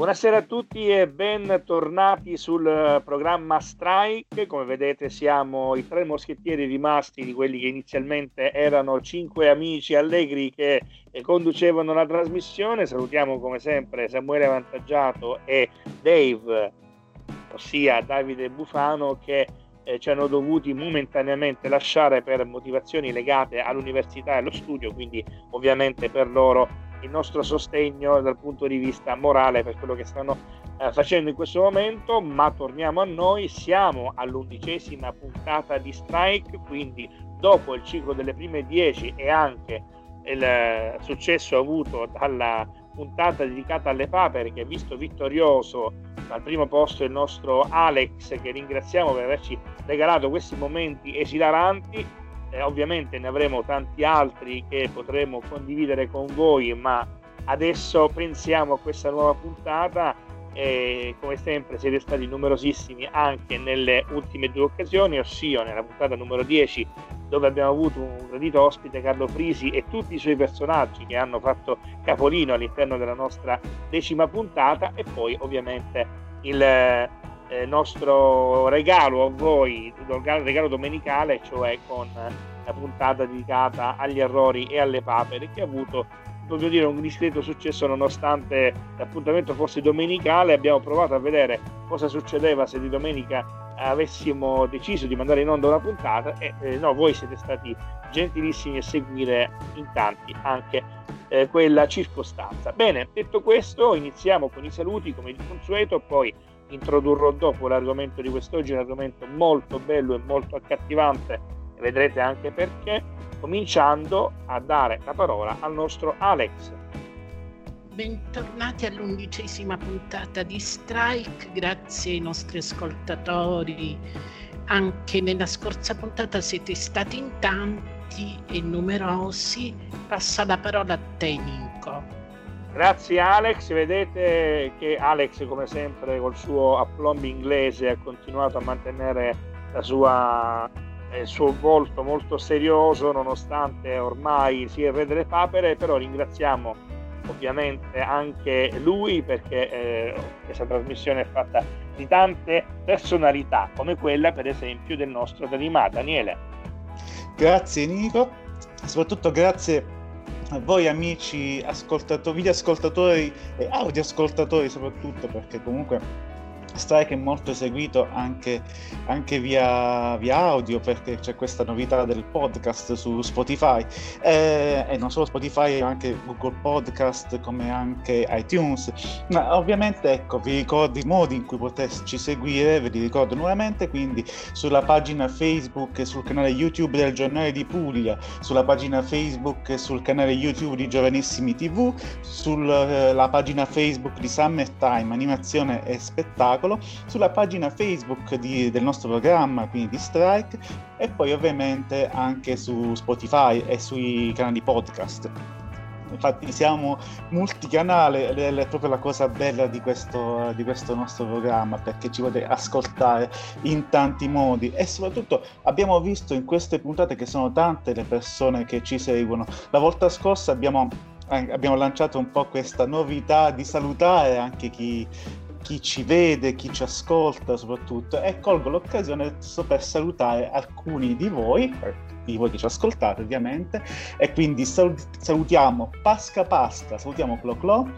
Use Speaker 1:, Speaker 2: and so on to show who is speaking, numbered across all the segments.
Speaker 1: Buonasera a tutti e bentornati sul programma Strike. Come vedete siamo i tre moschettieri rimasti di quelli che inizialmente erano cinque amici allegri che conducevano la trasmissione. Salutiamo come sempre Samuele Vantaggiato e Dave, ossia Davide Bufano, che eh, ci hanno dovuti momentaneamente lasciare per motivazioni legate all'università e allo studio, quindi ovviamente per loro il nostro sostegno dal punto di vista morale per quello che stanno eh, facendo in questo momento, ma torniamo a noi, siamo all'undicesima puntata di Strike, quindi dopo il ciclo delle prime dieci e anche il eh, successo avuto dalla puntata dedicata alle papere che ha visto vittorioso al primo posto il nostro Alex che ringraziamo per averci regalato questi momenti esilaranti eh, ovviamente ne avremo tanti altri che potremo condividere con voi, ma adesso pensiamo a questa nuova puntata e come sempre siete stati numerosissimi anche nelle ultime due occasioni, ossia nella puntata numero 10 dove abbiamo avuto un gradito ospite Carlo Frisi e tutti i suoi personaggi che hanno fatto capolino all'interno della nostra decima puntata e poi ovviamente il eh, nostro regalo a voi, regalo domenicale, cioè con la puntata dedicata agli errori e alle papere, che ha avuto voglio dire, un discreto successo nonostante l'appuntamento fosse domenicale. Abbiamo provato a vedere cosa succedeva se di domenica avessimo deciso di mandare in onda una puntata e eh, no, voi siete stati gentilissimi a seguire in tanti anche eh, quella circostanza. Bene, detto questo, iniziamo con i saluti come di consueto, poi introdurrò dopo l'argomento di quest'oggi, un argomento molto bello e molto accattivante, e vedrete anche perché, cominciando a dare la parola al nostro Alex.
Speaker 2: Bentornati all'undicesima puntata di Strike, grazie ai nostri ascoltatori. Anche nella scorsa puntata siete stati in tanti e numerosi. Passa la parola a te, Nico.
Speaker 1: Grazie Alex, vedete che Alex come sempre col suo aplomb inglese ha continuato a mantenere sua, il suo volto molto serioso nonostante ormai sia il re delle papere, però ringraziamo ovviamente anche lui perché eh, questa trasmissione è fatta di tante personalità come quella per esempio del nostro Danima, Daniele.
Speaker 3: Grazie Nico, soprattutto grazie a voi amici ascoltatori, video ascoltatori e audio ascoltatori soprattutto perché comunque Strike è molto seguito anche, anche via, via, audio perché c'è questa novità del podcast su Spotify. Eh, e non solo Spotify anche Google Podcast come anche iTunes. Ma ovviamente ecco vi ricordo i modi in cui poterci seguire ve li ricordo nuovamente quindi sulla pagina Facebook e sul canale YouTube del Giornale di Puglia sulla pagina Facebook e sul canale YouTube di Giovanissimi TV sulla eh, pagina Facebook di Summertime Animazione e Spettacolo spettacolo sulla pagina Facebook di, del nostro programma, quindi di Strike, e poi ovviamente anche su Spotify e sui canali podcast. Infatti siamo multicanale ed è proprio la cosa bella di questo, di questo nostro programma perché ci potete ascoltare in tanti modi e soprattutto abbiamo visto in queste puntate che sono tante le persone che ci seguono. La volta scorsa abbiamo abbiamo lanciato un po' questa novità di salutare anche chi chi ci vede, chi ci ascolta soprattutto e colgo l'occasione per salutare alcuni di voi, di voi che ci ascoltate ovviamente, e quindi salutiamo Pasca Pasca, salutiamo Clo Clo,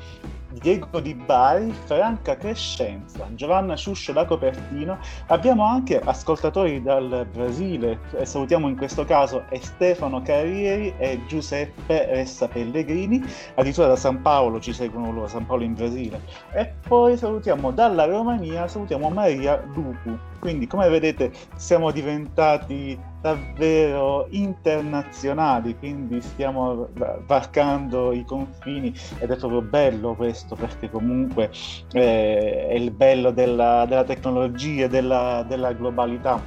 Speaker 3: Diego Di Bari, Franca Crescenza, Giovanna Ciuscio da Copertino. Abbiamo anche ascoltatori dal Brasile, e salutiamo in questo caso Stefano Carrieri e Giuseppe Ressa Pellegrini, addirittura da San Paolo ci seguono loro, San Paolo in Brasile. E poi salutiamo dalla Romania, salutiamo Maria Lupu. Quindi come vedete siamo diventati davvero internazionali, quindi stiamo varcando i confini ed è proprio bello questo perché comunque eh, è il bello della, della tecnologia, della, della globalità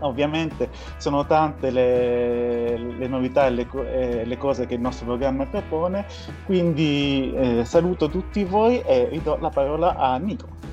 Speaker 3: ovviamente sono tante le, le novità e le, eh, le, cose che il nostro programma propone, quindi eh, saluto tutti voi e ridò la parola a Nico.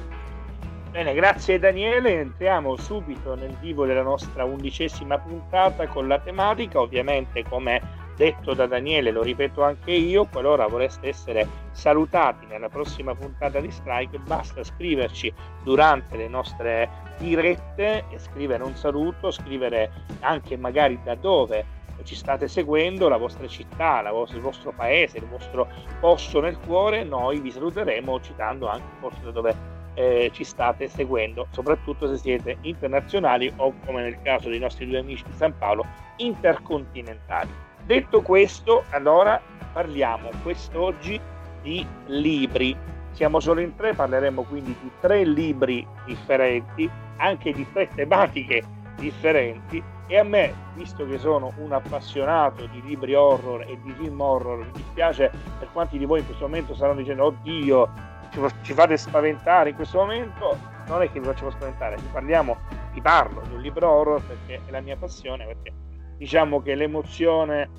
Speaker 1: Bene, grazie Daniele, entriamo subito nel vivo della nostra undicesima puntata con la tematica, ovviamente come detto da Daniele, lo ripeto anche io, qualora vorreste essere salutati nella prossima puntata di Strike, basta scriverci durante le nostre dirette e scrivere un saluto, scrivere anche magari da dove ci state seguendo, la vostra città, la vostra, il vostro paese, il vostro posto nel cuore, noi vi saluteremo citando anche forse da dove eh, ci state seguendo, soprattutto se siete internazionali o come nel caso dei nostri due amici di San Paolo, intercontinentali. Detto questo, allora parliamo quest'oggi di libri. Siamo solo in tre, parleremo quindi di tre libri differenti, anche di tre tematiche differenti e a me, visto che sono un appassionato di libri horror e di film horror, mi dispiace per quanti di voi in questo momento staranno dicendo oddio, ci, ci fate spaventare in questo momento, non è che vi facciamo spaventare, vi parliamo, vi parlo di un libro horror perché è la mia passione, perché diciamo che l'emozione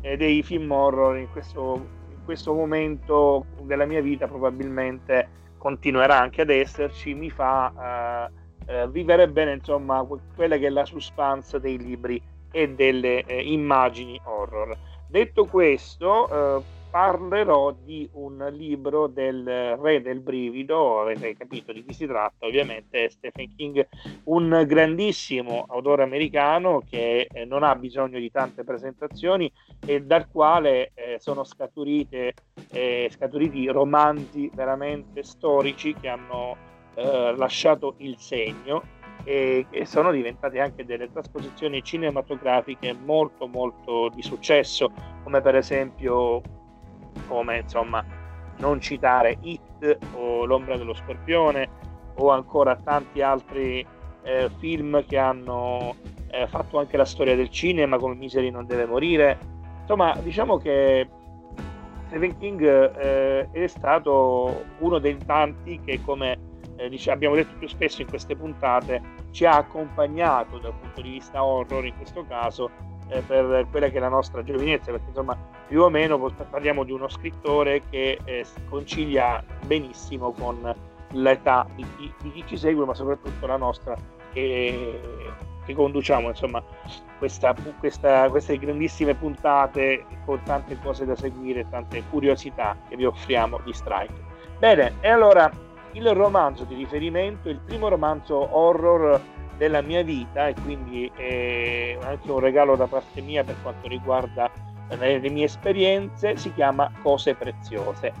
Speaker 1: eh, dei film horror in questo, in questo momento della mia vita probabilmente continuerà anche ad esserci, mi fa... Eh, eh, vivere bene insomma quella che è la suspense dei libri e delle eh, immagini horror. Detto questo, eh, parlerò di un libro del re del brivido, avete capito di chi si tratta, ovviamente Stephen King, un grandissimo autore americano che eh, non ha bisogno di tante presentazioni e dal quale eh, sono scaturite, eh, scaturiti romanzi veramente storici che hanno eh, lasciato il segno e, e, sono diventate anche delle trasposizioni cinematografiche molto molto di successo come per esempio come insomma non citare It o L'ombra dello scorpione o ancora tanti altri eh, film che hanno eh, fatto anche la storia del cinema come Misery non deve morire. Insomma diciamo che Stephen King eh, è stato uno dei tanti che come eh, abbiamo detto più spesso in queste puntate, ci ha accompagnato dal punto di vista horror in questo caso eh, per quella che è la nostra giovinezza, perché insomma più o meno parliamo di uno scrittore che eh, concilia benissimo con l'età di chi, di chi, ci segue, ma soprattutto la nostra che, che conduciamo insomma questa, questa, queste grandissime puntate con tante cose da seguire, tante curiosità che vi offriamo di Strike. Bene, e allora il romanzo di riferimento, il primo romanzo horror della mia vita e quindi è anche un regalo da parte mia per quanto riguarda le, le mie esperienze, si chiama Cose Preziose.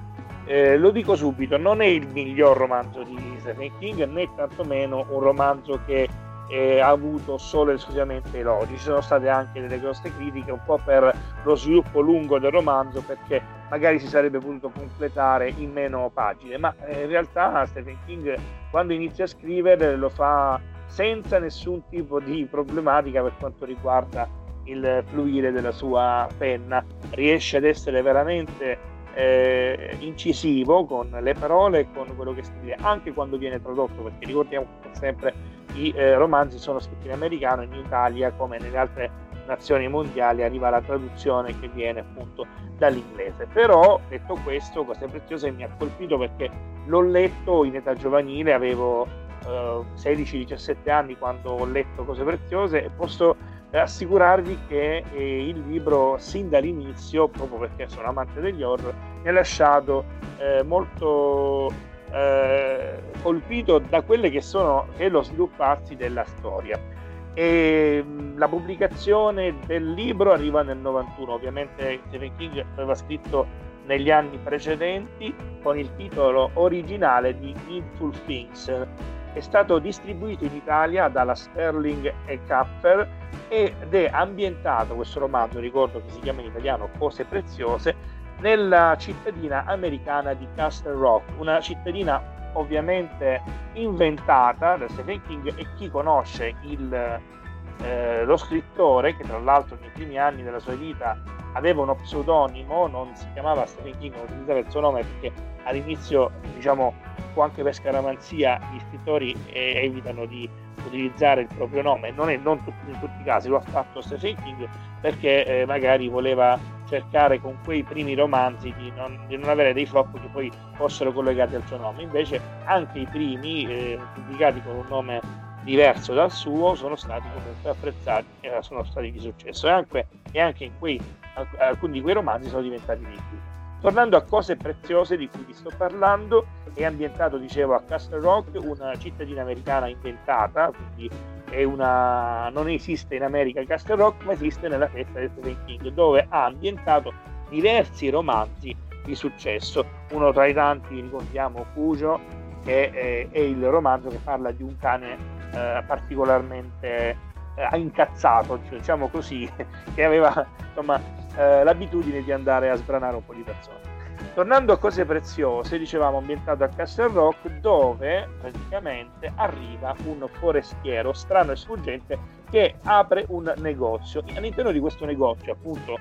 Speaker 1: Eh, lo dico subito, non è il miglior romanzo di Stephen King né tantomeno un romanzo che eh, ha avuto solo e esclusivamente elogi, ci sono state anche delle grosse critiche un po' per lo sviluppo lungo del romanzo perché magari si sarebbe potuto completare in meno pagine, ma eh, in realtà Stephen King quando inizia a scrivere lo fa senza nessun tipo di problematica per quanto riguarda il fluire della sua penna, riesce ad essere veramente eh, incisivo con le parole e con quello che scrive, anche quando viene tradotto, perché ricordiamo sempre i eh, romanzi sono scritti in americano, in Italia come nelle altre nazioni mondiali arriva la traduzione che viene appunto dall'inglese. Però detto questo, Cose Preziose mi ha colpito perché l'ho letto in età giovanile, avevo eh, 16-17 anni quando ho letto Cose Preziose e posso assicurarvi che eh, il libro sin dall'inizio, proprio perché sono amante degli horror, mi ha lasciato eh, molto eh, colpito da quelle che che è lo svilupparsi della storia. E la pubblicazione del libro arriva nel 91, ovviamente Stephen King aveva scritto negli anni precedenti con il titolo originale di Needful Things. È stato distribuito in Italia dalla Sterling e Kapfer ed è ambientato questo romanzo, ricordo che si chiama in italiano Cose preziose, nella cittadina americana di Castle Rock, una cittadina ovviamente inventata da Stephen King e chi conosce il, eh, lo scrittore, che tra l'altro nei primi anni della sua vita aveva uno pseudonimo, non si chiamava Stephen King, non utilizzava il suo nome perché all'inizio, diciamo, può anche per scaramanzia gli scrittori eh, evitano di utilizzare il proprio nome, non, è, non tutti, in tutti i casi lo ha fatto Stephen King perché eh, magari voleva cercare con quei primi romanzi di non, di non, avere dei flop che poi fossero collegati al suo nome. Invece anche i primi, eh, pubblicati con un nome diverso dal suo, sono stati comunque apprezzati e sono stati di successo. E anche, e anche in quei alcuni di quei romanzi sono diventati film. Tornando a cose preziose di cui vi sto parlando, è ambientato, dicevo, a Castle Rock, una cittadina americana inventata, quindi una, non esiste in America Castle Rock, ma esiste nella festa del Stephen King, dove ha ambientato diversi romanzi di successo. Uno tra i tanti ricordiamo Cujo, che è, è il romanzo che parla di un cane eh, particolarmente eh, incazzato, diciamo così, che aveva insomma, eh, l'abitudine di andare a sbranare un po' di persone. Tornando a cose preziose, dicevamo ambientato a Castle Rock, dove praticamente arriva un forestiero strano e sfuggente che apre un negozio. All'interno di questo negozio, appunto,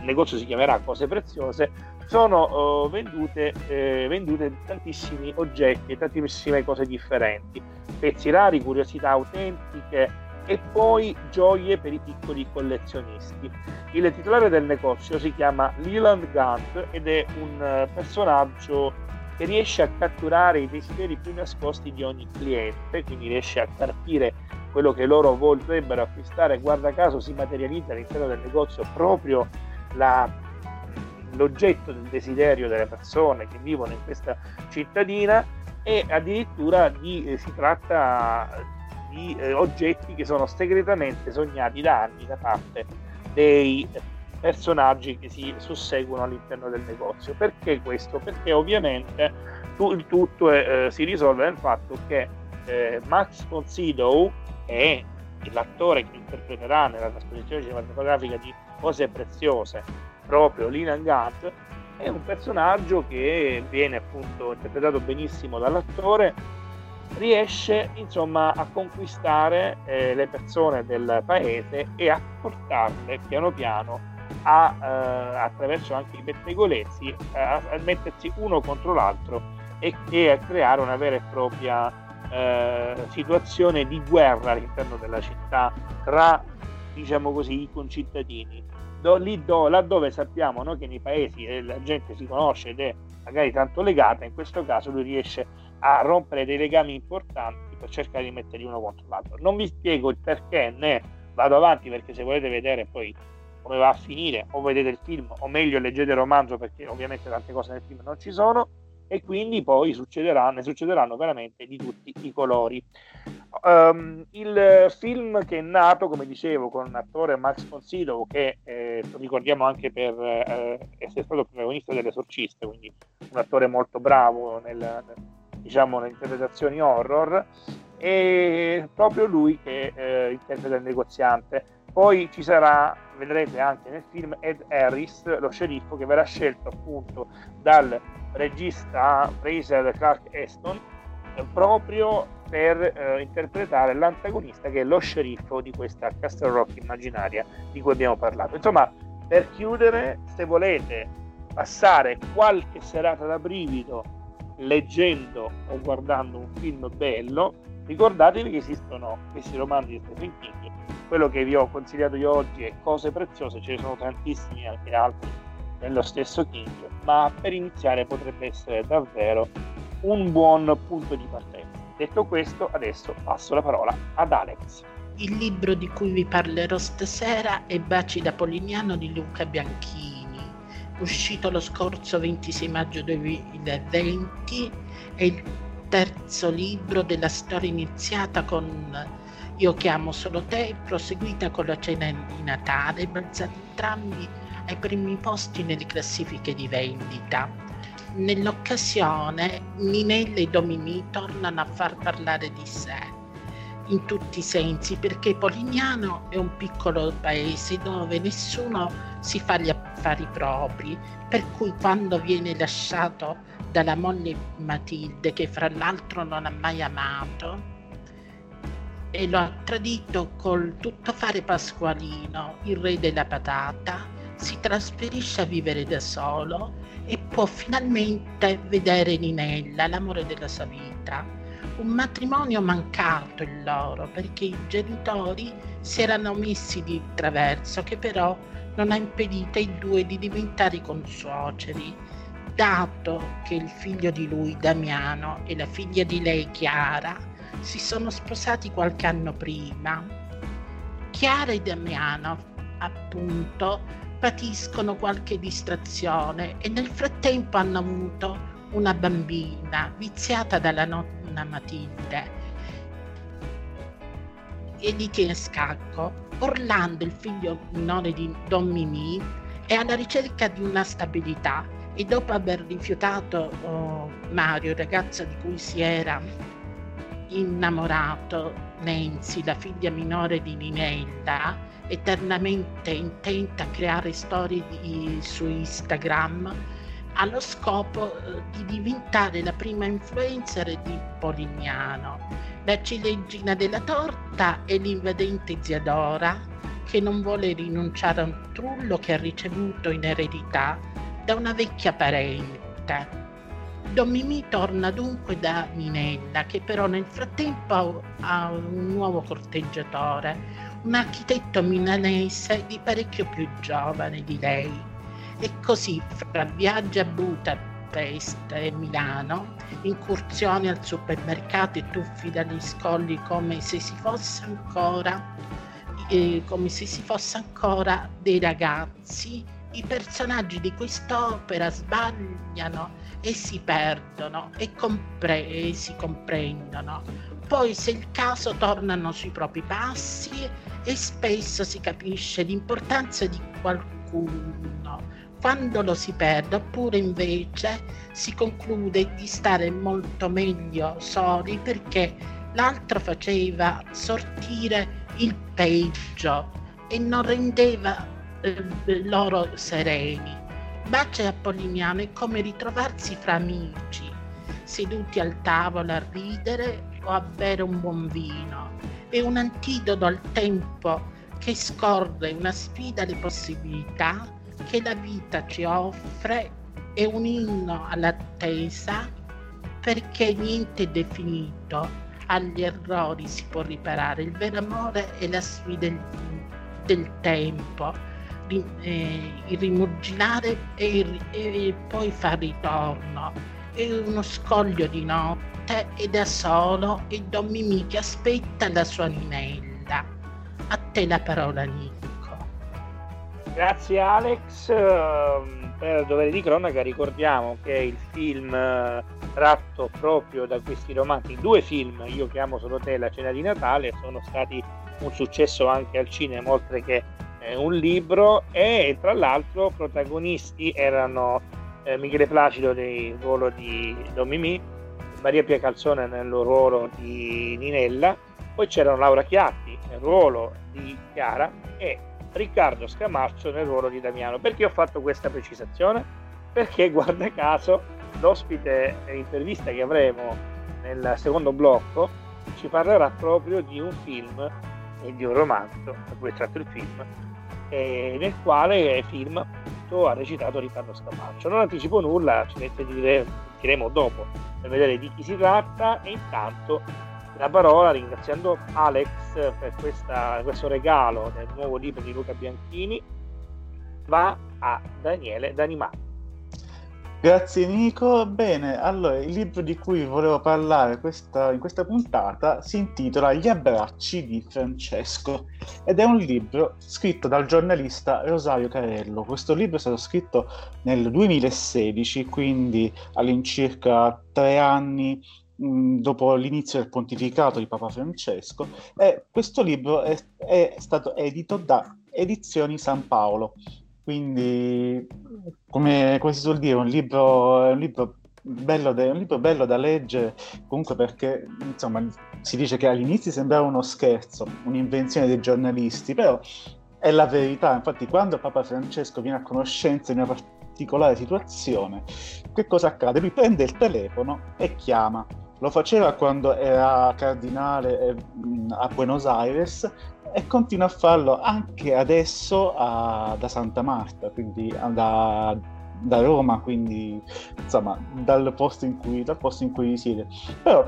Speaker 1: il negozio si chiamerà Cose Preziose, sono uh, vendute, eh, vendute tantissimi oggetti, tantissime cose differenti, pezzi rari, curiosità autentiche, e poi gioie per i piccoli collezionisti. Il titolare del negozio si chiama Leland Gant ed è un eh, personaggio che riesce a catturare i desideri più nascosti di ogni cliente, quindi riesce a carpire quello che loro vorrebbero acquistare. Guarda caso si materializza all'interno del negozio proprio la, l'oggetto del desiderio delle persone che vivono in questa cittadina e addirittura di, eh, si tratta di eh, oggetti che sono segretamente sognati da anni da parte dei personaggi che si susseguono all'interno del negozio. Perché questo? Perché ovviamente tu, il tutto è, eh, si risolve nel fatto che eh, Max von Sydow è l'attore che interpreterà nella trasposizione cinematografica di Cose Preziose. Proprio Lina Gant è un personaggio che viene appunto interpretato benissimo dall'attore riesce insomma a conquistare eh, le persone del paese e a portarle piano piano a, eh, attraverso anche i pettegolezzi a, a, mettersi uno contro l'altro e, e, a creare una vera e propria eh, situazione di guerra all'interno della città tra diciamo così i concittadini do, lì do, laddove sappiamo no, che nei paesi eh, la gente si conosce ed è magari tanto legata in questo caso lui riesce a rompere dei legami importanti per cercare di metterli uno contro l'altro. Non vi spiego il perché né vado avanti perché se volete vedere poi come va a finire o vedete il film o meglio leggete il romanzo perché ovviamente tante cose nel film non ci sono e quindi poi succederà, ne succederanno veramente di tutti i colori. Um, il film che è nato, come dicevo, con un attore Max von Sydow che eh, ricordiamo anche per eh, essere stato protagonista dell'Esorcista, quindi un attore molto bravo nel, diciamo, le interpretazioni horror, e proprio lui che eh, interpreta il negoziante. Poi ci sarà, vedrete anche nel film, Ed Harris, lo sceriffo, che verrà scelto appunto dal regista Fraser Clark Aston eh, proprio per eh, interpretare l'antagonista che è lo sceriffo di questa Castle Rock immaginaria di cui abbiamo parlato. Insomma, per chiudere, se volete passare qualche serata da brivido leggendo o guardando un film bello, ricordatevi che esistono questi romanzi di Stephen King. Quello che vi ho consigliato io oggi è Cose preziose, ce ne sono tantissimi anche altri nello stesso King, ma per iniziare potrebbe essere davvero un buon punto di partenza. Detto questo, adesso passo la parola ad Alex.
Speaker 2: Il libro di cui vi parlerò stasera è Baci da Polignano di Luca Bianchini uscito lo scorso 26 maggio 2020, è il terzo libro della storia iniziata con Io chiamo solo te, proseguita con la cena di Natale, balzati entrambi ai primi posti nelle classifiche di vendita. Nell'occasione Ninella e Domini tornano a far parlare di sé in tutti i sensi perché Polignano è un piccolo paese dove nessuno si fa gli affari propri, per cui quando viene lasciato dalla moglie Matilde, che fra l'altro non ha mai amato, e lo ha tradito col tuttofare pasqualino, il re della patata, si trasferisce a vivere da solo e può finalmente vedere Ninella, l'amore della sua vita. Un matrimonio mancato il loro perché i genitori si erano messi di traverso che però non ha impedito ai due di diventare consuoceri dato che il figlio di lui Damiano e la figlia di lei Chiara si sono sposati qualche anno prima. Chiara e Damiano appunto patiscono qualche distrazione e nel frattempo hanno avuto una bambina viziata dalla nonna Matilde e li tiene scacco. Orlando, il figlio minore di Don Mimì, è alla ricerca di una stabilità e dopo aver rifiutato oh, Mario, il ragazzo di cui si era innamorato, Nancy, la figlia minore di Ninella, eternamente intenta a creare storie di, su Instagram, ha lo scopo eh, di diventare la prima influencer di Polignano. La ciliegina della torta è l'invadente zia Dora che non vuole rinunciare a un trullo che ha ricevuto in eredità da una vecchia parente. Don Mimì torna dunque da Ninella, che però nel frattempo ha un nuovo corteggiatore, un architetto milanese di parecchio più giovane di lei. E così, fra viaggi a Budapest e Milano, incursioni al supermercato e tuffi dagli scogli come se si fosse ancora, eh, come se si fosse ancora dei ragazzi, i personaggi di quest'opera sbagliano e si perdono e, compre- e si comprendono. Poi, se il caso, tornano sui propri passi e spesso si capisce l'importanza di qualcuno quando lo si perde, oppure invece si conclude di stare molto meglio soli perché l'altro faceva sortire il peggio e non rendeva eh, loro sereni. Bacia e Appoliniano è come ritrovarsi fra amici, seduti al tavolo a ridere o a bere un buon vino. È un antidoto al tempo che scorre, una sfida alle possibilità che la vita ci offre, è un inno all'attesa perché niente è definito, agli errori si può riparare. Il vero amore è la sfida del, del tempo eh, il rimurginare e, e poi far ritorno. È uno scoglio di notte e da solo e Don Mimì che aspetta la sua ninella. A te la parola Nico.
Speaker 1: Grazie Alex. Ehm, per dovere di cronaca ricordiamo che il film eh, tratto proprio da questi romanzi, due film, Io chiamo solo te la cena di Natale, sono stati un successo anche al cinema, oltre che eh, un libro e tra l'altro protagonisti erano eh, Michele Placido nel ruolo di Don Mimì, Maria Pia Calzone nel ruolo di Ninella, poi c'erano Laura Chiatti nel ruolo di Chiara e Riccardo Scamarcio nel ruolo di Damiano. Perché ho fatto questa precisazione? Perché guarda caso l'ospite intervista che avremo nel secondo blocco ci parlerà proprio di un film e di un romanzo da cui è tratto il film nel quale film appunto ha recitato Riccardo Scamarcio. Non anticipo nulla, ci sentiremo dopo per vedere di chi si tratta e intanto la parola ringraziando Alex per questa, questo regalo del nuovo libro di Luca Bianchini va a Daniele D'Animati.
Speaker 3: Grazie Nico. Bene, allora il libro di cui volevo parlare questa, in questa puntata si intitola Gli abbracci di Francesco ed è un libro scritto dal giornalista Rosario Carello. Questo libro è stato scritto nel 2016, quindi all'incirca tre anni mh, dopo l'inizio del pontificato di Papa Francesco e questo libro è, è stato edito da Edizioni San Paolo quindi, come, come, si suol dire, un libro, un libro bello, da, un libro bello da leggere, comunque perché insomma, si dice che all'inizio sembrava uno scherzo, un'invenzione dei giornalisti, però è la verità. Infatti, quando Papa Francesco viene a conoscenza di una particolare situazione, che cosa accade? Lui prende il telefono e chiama. Lo faceva quando era cardinale eh, a Buenos Aires e continua a farlo anche adesso a, da Santa Marta, quindi da, da, Roma, quindi insomma dal posto in cui, dal posto in cui risiede. Però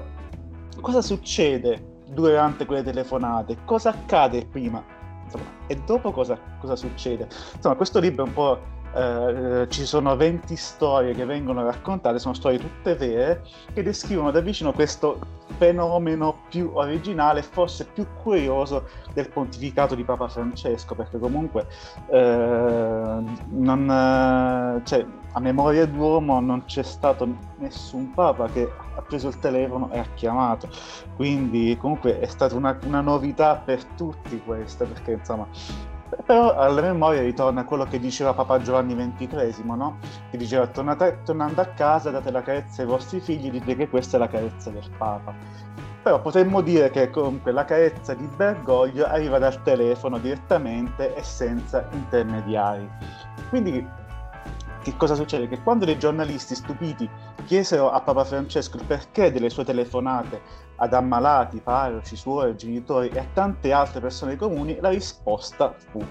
Speaker 3: cosa succede durante quelle telefonate? Cosa accade prima? Insomma, e dopo cosa, cosa succede? Insomma, questo libro è un po' eh, ci sono 20 storie che vengono raccontate, sono storie tutte vere, che descrivono da vicino questo fenomeno più originale forse più curioso del pontificato di Papa Francesco, perché comunque eh, non, eh, cioè, a memoria d'uomo non c'è stato nessun Papa che ha preso il telefono e ha chiamato, quindi comunque è stata una, una novità per tutti questa, perché insomma però alla memoria ritorna quello che diceva Papa Giovanni XXIII, no? Che diceva tornate, tornando a casa date la carezza ai vostri figli, dite che questa è la carezza del Papa. Però potremmo dire che comunque la carezza di Bergoglio arriva dal telefono direttamente e senza intermediari. Quindi che cosa succede? Che quando dei giornalisti stupiti chiesero a Papa Francesco il perché delle sue telefonate ad ammalati, parroci, suori, genitori e a tante altre persone comuni, la risposta fu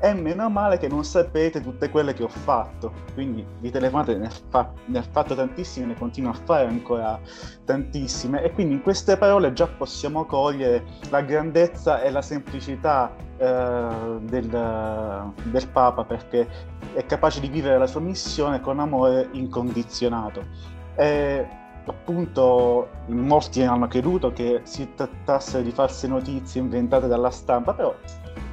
Speaker 3: è meno male che non sapete tutte quelle che ho fatto. Quindi di telefonate ne ha, fa- ha fatto tantissime, ne continua a fare ancora tantissime. E quindi in queste parole già possiamo cogliere la grandezza e la semplicità eh, del, del Papa, perché è capace di vivere la sua missione con amore incondizionato. E appunto molti hanno creduto che si trattasse di false notizie inventate dalla stampa, però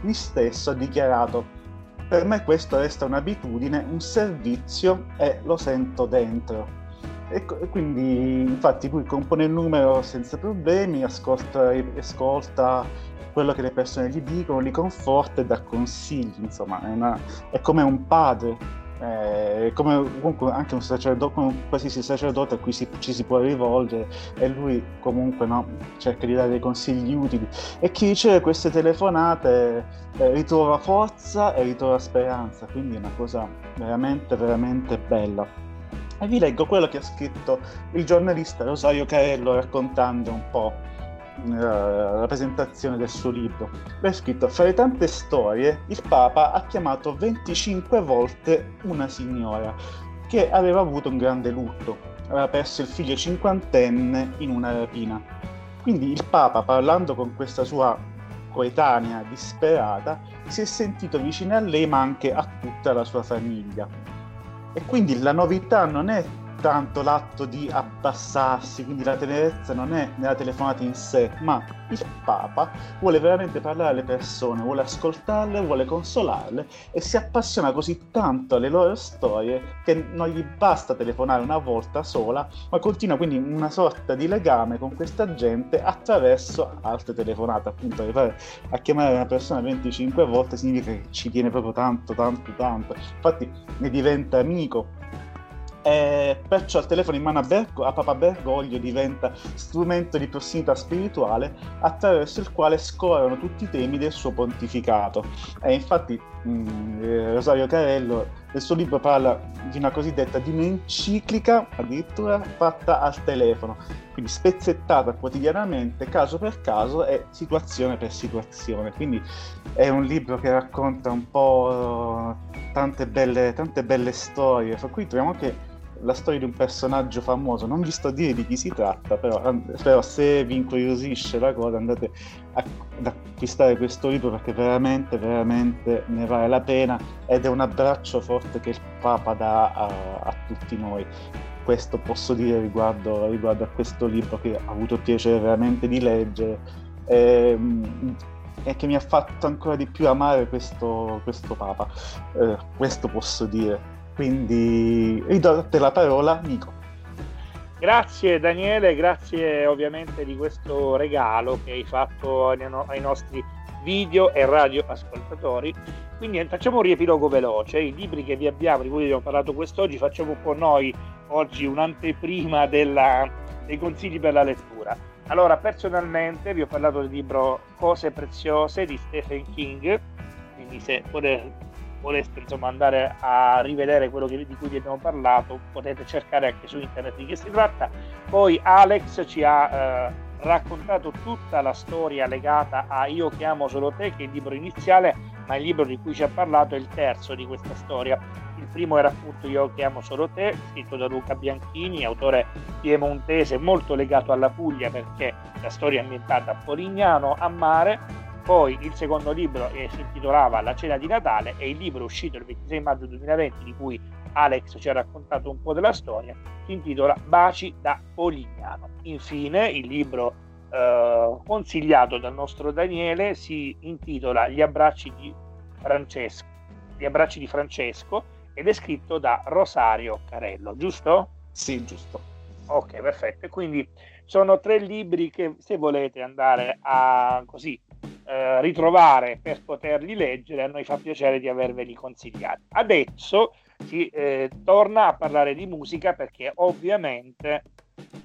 Speaker 3: lui stesso ha dichiarato per me questo resta un'abitudine, un servizio e lo sento dentro. E, quindi infatti lui compone il numero senza problemi, ascolta, ascolta quello che le persone gli dicono, li conforta e dà consigli, insomma è, una, è come un padre eh, come comunque anche un sacerdote, qualsiasi sacerdote a cui si, ci si può rivolgere e lui comunque no, cerca di dare dei consigli utili. E chi riceve queste telefonate eh, ritrova forza e ritrova speranza, quindi è una cosa veramente veramente bella. E vi leggo quello che ha scritto il giornalista Rosario Carello raccontando un po' la presentazione del suo libro. L'ha scritto, fra le tante storie, il Papa ha chiamato 25 volte una signora che aveva avuto un grande lutto, aveva perso il figlio cinquantenne in una rapina. Quindi il Papa, parlando con questa sua coetanea disperata, si è sentito vicino a lei ma anche a tutta la sua famiglia. E quindi la novità non è tanto l'atto di abbassarsi, quindi la tenerezza non è nella telefonata in sé, ma il Papa vuole veramente parlare alle persone, vuole ascoltarle, vuole consolarle e si appassiona così tanto alle loro storie che non gli basta telefonare una volta sola, ma continua quindi una sorta di legame con questa gente attraverso altre telefonate. Appunto, a chiamare una persona 25 volte significa che ci tiene proprio tanto, tanto, tanto. Infatti ne diventa amico e perciò il telefono in mano a, Bergo- a Papa Bergoglio diventa strumento di prossimità spirituale attraverso il quale scorrono tutti i temi del suo pontificato. E infatti mh, mm, eh, Rosario Carello nel suo libro parla di una cosiddetta di un'enciclica addirittura fatta al telefono, quindi spezzettata quotidianamente, caso per caso e situazione per situazione. Quindi è un libro che racconta un po' tante belle, tante belle storie, fra cui troviamo anche la storia di un personaggio famoso, non vi sto a dire di chi si tratta, però, però se vi incuriosisce la cosa andate a, ad acquistare questo libro perché veramente, veramente ne vale la pena ed è un abbraccio forte che il Papa dà a, a tutti noi. Questo posso dire riguardo, riguardo, a questo libro che ho avuto il piacere veramente di leggere e, ehm, e che mi ha fatto ancora di più amare questo, questo Papa. Eh, questo posso dire. Quindi ridò a te la parola, Nico.
Speaker 1: Grazie Daniele, grazie ovviamente di questo regalo che hai fatto ai nostri video e radio ascoltatori. Quindi facciamo un riepilogo veloce, i libri che vi abbiamo, di cui abbiamo parlato quest'oggi, facciamo un po' noi oggi un'anteprima della, dei consigli per la lettura. Allora, personalmente vi ho parlato del libro Cose preziose di Stephen King, quindi se volete voleste insomma, andare a rivedere quello che, di cui vi abbiamo parlato, potete cercare anche su internet di che si tratta. Poi Alex ci ha eh, raccontato tutta la storia legata a Io chiamo solo te, che è il libro iniziale, ma il libro di cui ci ha parlato è il terzo di questa storia. Il primo era appunto Io chiamo solo te, scritto da Luca Bianchini, autore piemontese molto legato alla Puglia perché la storia è ambientata a Polignano, a mare poi il secondo libro eh, si intitolava La cena di Natale e il libro uscito il 26 maggio 2020 di cui Alex ci ha raccontato un po' della storia si intitola Baci da Polignano. Infine il libro eh, consigliato dal nostro Daniele si intitola Gli abbracci di Francesco, Gli abbracci di Francesco ed è scritto da Rosario Carello, giusto?
Speaker 3: Sì, giusto.
Speaker 1: Ok, perfetto. Quindi sono tre libri che se volete andare a così eh, ritrovare per poterli leggere, a noi fa piacere di averveli consigliati. Adesso si eh, torna a parlare di musica perché ovviamente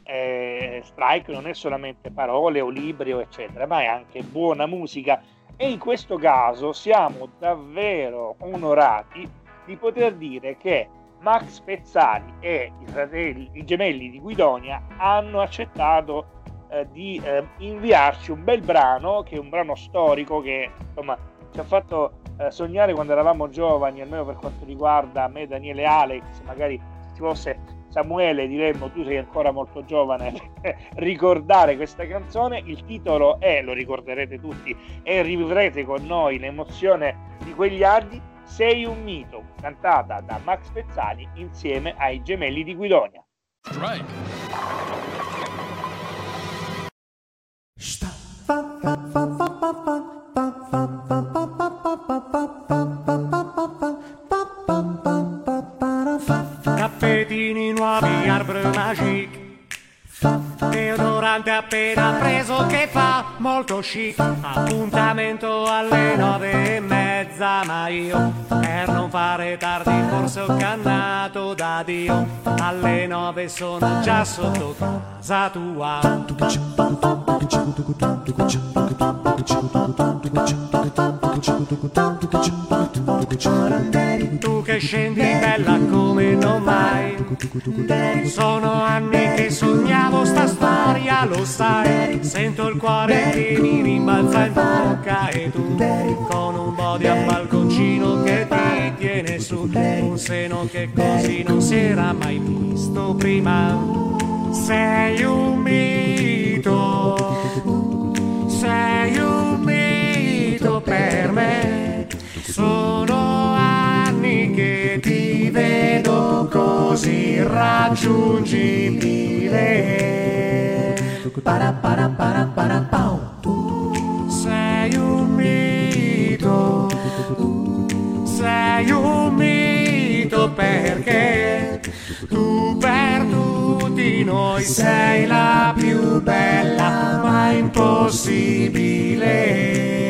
Speaker 1: eh, Strike non è solamente parole o libri o eccetera, ma è anche buona musica e in questo caso siamo davvero onorati di poter dire che Max Pezzali e i, fratelli, i gemelli di Guidonia hanno accettato eh, di eh, inviarci un bel brano, che è un brano storico che insomma ci ha fatto eh, sognare quando eravamo giovani, almeno per quanto riguarda me, Daniele Alex, magari se ci fosse Samuele diremmo tu sei ancora molto giovane ricordare questa canzone il titolo è lo ricorderete tutti e rivivrete con noi l'emozione di quegli anni sei un mito cantata da Max Pezzali insieme ai gemelli di Guidonia Strike.
Speaker 4: Stop. Cafetini nuovi, arbre magico. Deodorante appena preso che fa molto chic Appuntamento alle nove e mezza Ma io per non fare tardi forse ho cannato da Dio Alle nove sono già sotto casa tua tu che scendi bella come non mai. Sono anni che sognavo sta storia, lo sai. Sento il cuore che mi rimbalza in bocca E tu con un body a balconcino che ti tiene su. Un seno che così non si era mai visto prima. Sei un mito Sono anni che ti vedo così raggiungibile. Para, para, para, Sei un mito, sei un mito perché tu per tutti noi sei la più bella, ma impossibile.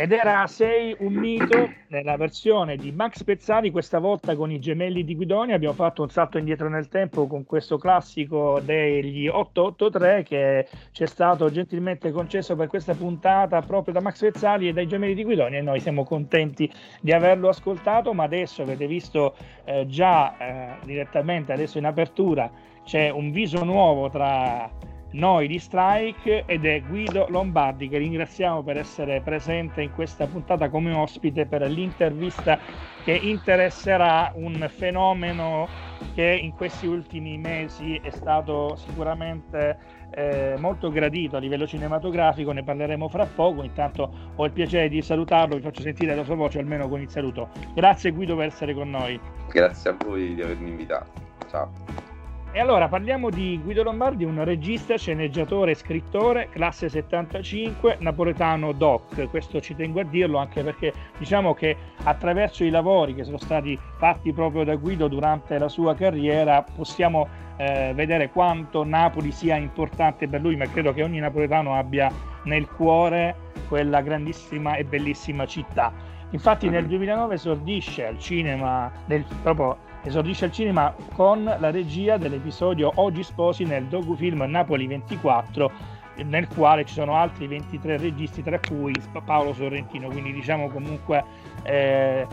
Speaker 1: Ed era Sei un mito nella versione di Max Pezzali, questa volta con i gemelli di Guidonia. Abbiamo fatto un salto indietro nel tempo con questo classico degli 883 che ci è stato gentilmente concesso per questa puntata proprio da Max Pezzali e dai gemelli di Guidonia e noi siamo contenti di averlo ascoltato, ma adesso avete visto eh, già eh, direttamente adesso in apertura c'è un viso nuovo tra noi di Strike ed è Guido Lombardi che ringraziamo per essere presente in questa puntata come ospite per l'intervista che interesserà un fenomeno che in questi ultimi mesi è stato sicuramente eh, molto gradito a livello cinematografico, ne parleremo fra poco, intanto ho il piacere di salutarlo, vi faccio sentire la sua voce almeno con il saluto. Grazie Guido per essere con noi.
Speaker 5: Grazie a voi di avermi invitato. Ciao.
Speaker 1: E allora parliamo di Guido Lombardi, un regista, sceneggiatore e scrittore, classe 75, napoletano doc. Questo ci tengo a dirlo anche perché diciamo che attraverso i lavori che sono stati fatti proprio da Guido durante la sua carriera possiamo eh, vedere quanto Napoli sia importante per lui, ma credo che ogni napoletano abbia nel cuore quella grandissima e bellissima città. Infatti nel 2009 esordisce al cinema, nel, proprio esordisce al cinema con la regia dell'episodio Oggi sposi nel docufilm Napoli 24 nel quale ci sono altri 23 registi tra cui Paolo Sorrentino. Quindi diciamo comunque eh,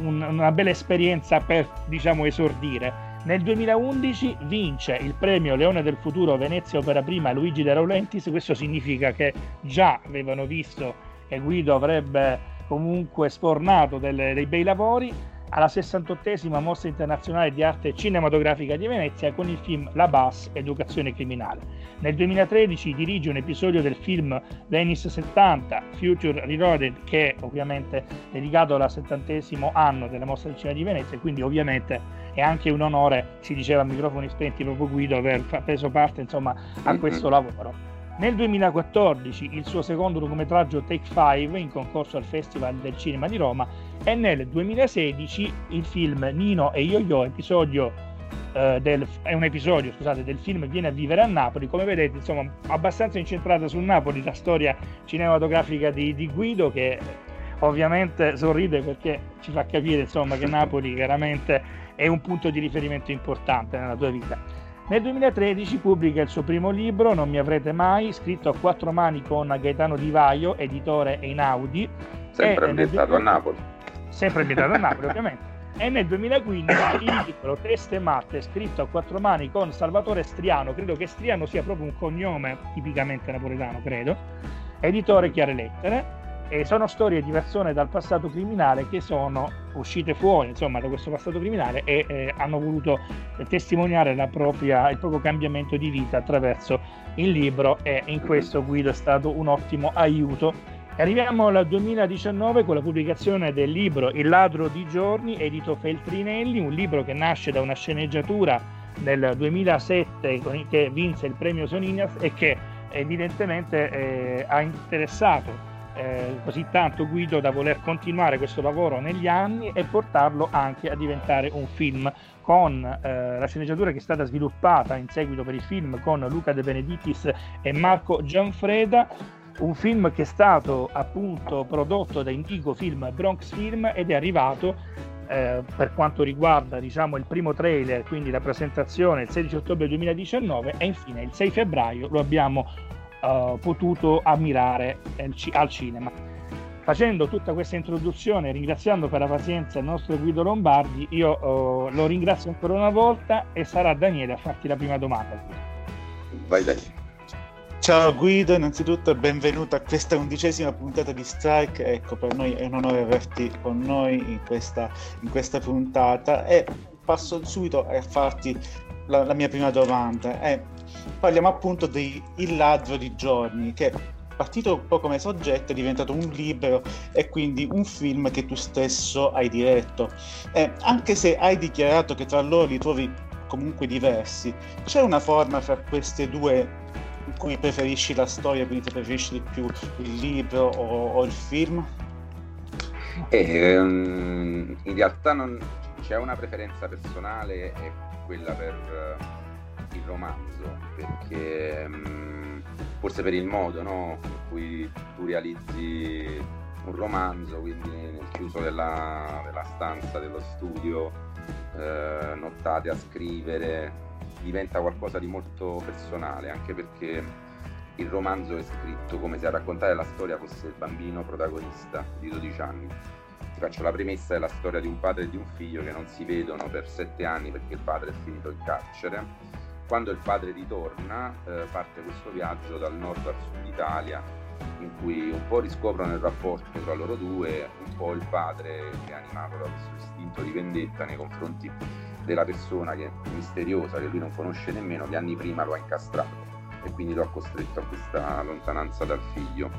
Speaker 1: un, una bella esperienza per diciamo esordire. Nel 2011 vince il premio Leone del Futuro Venezia Opera Prima Luigi De Laurentiis. Questo significa che già avevano visto che Guido avrebbe comunque sfornato delle, dei bei lavori alla 68esima Mostra Internazionale di Arte Cinematografica di Venezia con il film La Bass, Educazione Criminale. Nel 2013 dirige un episodio del film Venice 70, Future Reloaded, che è ovviamente dedicato al 70 anno della Mostra del Cinema di Venezia, quindi ovviamente è anche un onore, si diceva a microfoni spenti proprio Guido, aver preso parte insomma, a questo lavoro. Nel 2014 il suo secondo lungometraggio Take 5 in concorso al Festival del Cinema di Roma e nel 2016 il film Nino e Yo-Yo, episodio eh, del, è un episodio scusate, del film Viene a vivere a Napoli, come vedete insomma abbastanza incentrata su Napoli la storia cinematografica di, di Guido che ovviamente sorride perché ci fa capire insomma che Napoli veramente è un punto di riferimento importante nella tua vita. Nel 2013 pubblica il suo primo libro, Non mi avrete mai, scritto a quattro mani con Gaetano Di Vaio, editore Einaudi.
Speaker 5: Sempre ambientato 2000... a Napoli.
Speaker 1: Sempre ambientato a Napoli, ovviamente. E nel 2015 il libro Teste Matte, scritto a quattro mani con Salvatore Striano, credo che Striano sia proprio un cognome tipicamente napoletano, credo, editore Chiare Lettere, e sono storie di persone dal passato criminale che sono uscite fuori insomma, da questo passato criminale e eh, hanno voluto testimoniare propria, il proprio cambiamento di vita attraverso il libro e in questo Guido è stato un ottimo aiuto. Arriviamo al 2019 con la pubblicazione del libro Il ladro di giorni, edito Feltrinelli, un libro che nasce da una sceneggiatura del 2007 che vinse il premio Soninas e che evidentemente eh, ha interessato eh, così tanto Guido da voler continuare questo lavoro negli anni e portarlo anche a diventare un film con eh, la sceneggiatura che è stata sviluppata in seguito per il film con Luca De Benedictis e Marco Gianfreda un film che è stato appunto prodotto da Indigo Film Bronx Film ed è arrivato eh, per quanto riguarda diciamo, il primo trailer, quindi la presentazione il 16 ottobre 2019 e infine il 6 febbraio lo abbiamo uh, potuto ammirare al cinema. Facendo tutta questa introduzione, ringraziando per la pazienza il nostro Guido Lombardi, io uh, lo ringrazio ancora una volta e sarà Daniele a farti la prima domanda.
Speaker 5: Vai Daniele.
Speaker 3: Ciao Guido, innanzitutto benvenuto a questa undicesima puntata di Strike. Ecco, per noi è un onore averti con noi in questa, in questa puntata e passo subito a farti la, la mia prima domanda. È parliamo appunto di Il ladro di giorni, che partito un po' come soggetto è diventato un libro e quindi un film che tu stesso hai diretto. Eh, anche se hai dichiarato che tra loro li trovi comunque diversi, c'è una forma fra queste due in cui preferisci la storia, quindi preferisci di più il libro o, o il film?
Speaker 5: Eh, um, in realtà non c'è una preferenza personale, è quella per il romanzo, perché mm, forse per il modo no? in cui tu realizzi un romanzo, quindi nel chiuso della, della stanza, dello studio, eh, nottate a scrivere, diventa qualcosa di molto personale, anche perché il romanzo è scritto come se a raccontare la storia fosse il bambino protagonista di 12 anni. Ti faccio la premessa, è la storia di un padre e di un figlio che non si vedono per 7 anni perché il padre è finito in carcere quando il padre ritorna eh, parte questo viaggio dal nord al sud Italia in cui un po' riscoprono il rapporto tra loro due, un po' il padre che è animato da questo istinto di vendetta nei confronti della persona che è misteriosa, che lui non conosce nemmeno, che anni prima lo ha incastrato e quindi lo ha costretto a questa lontananza dal figlio.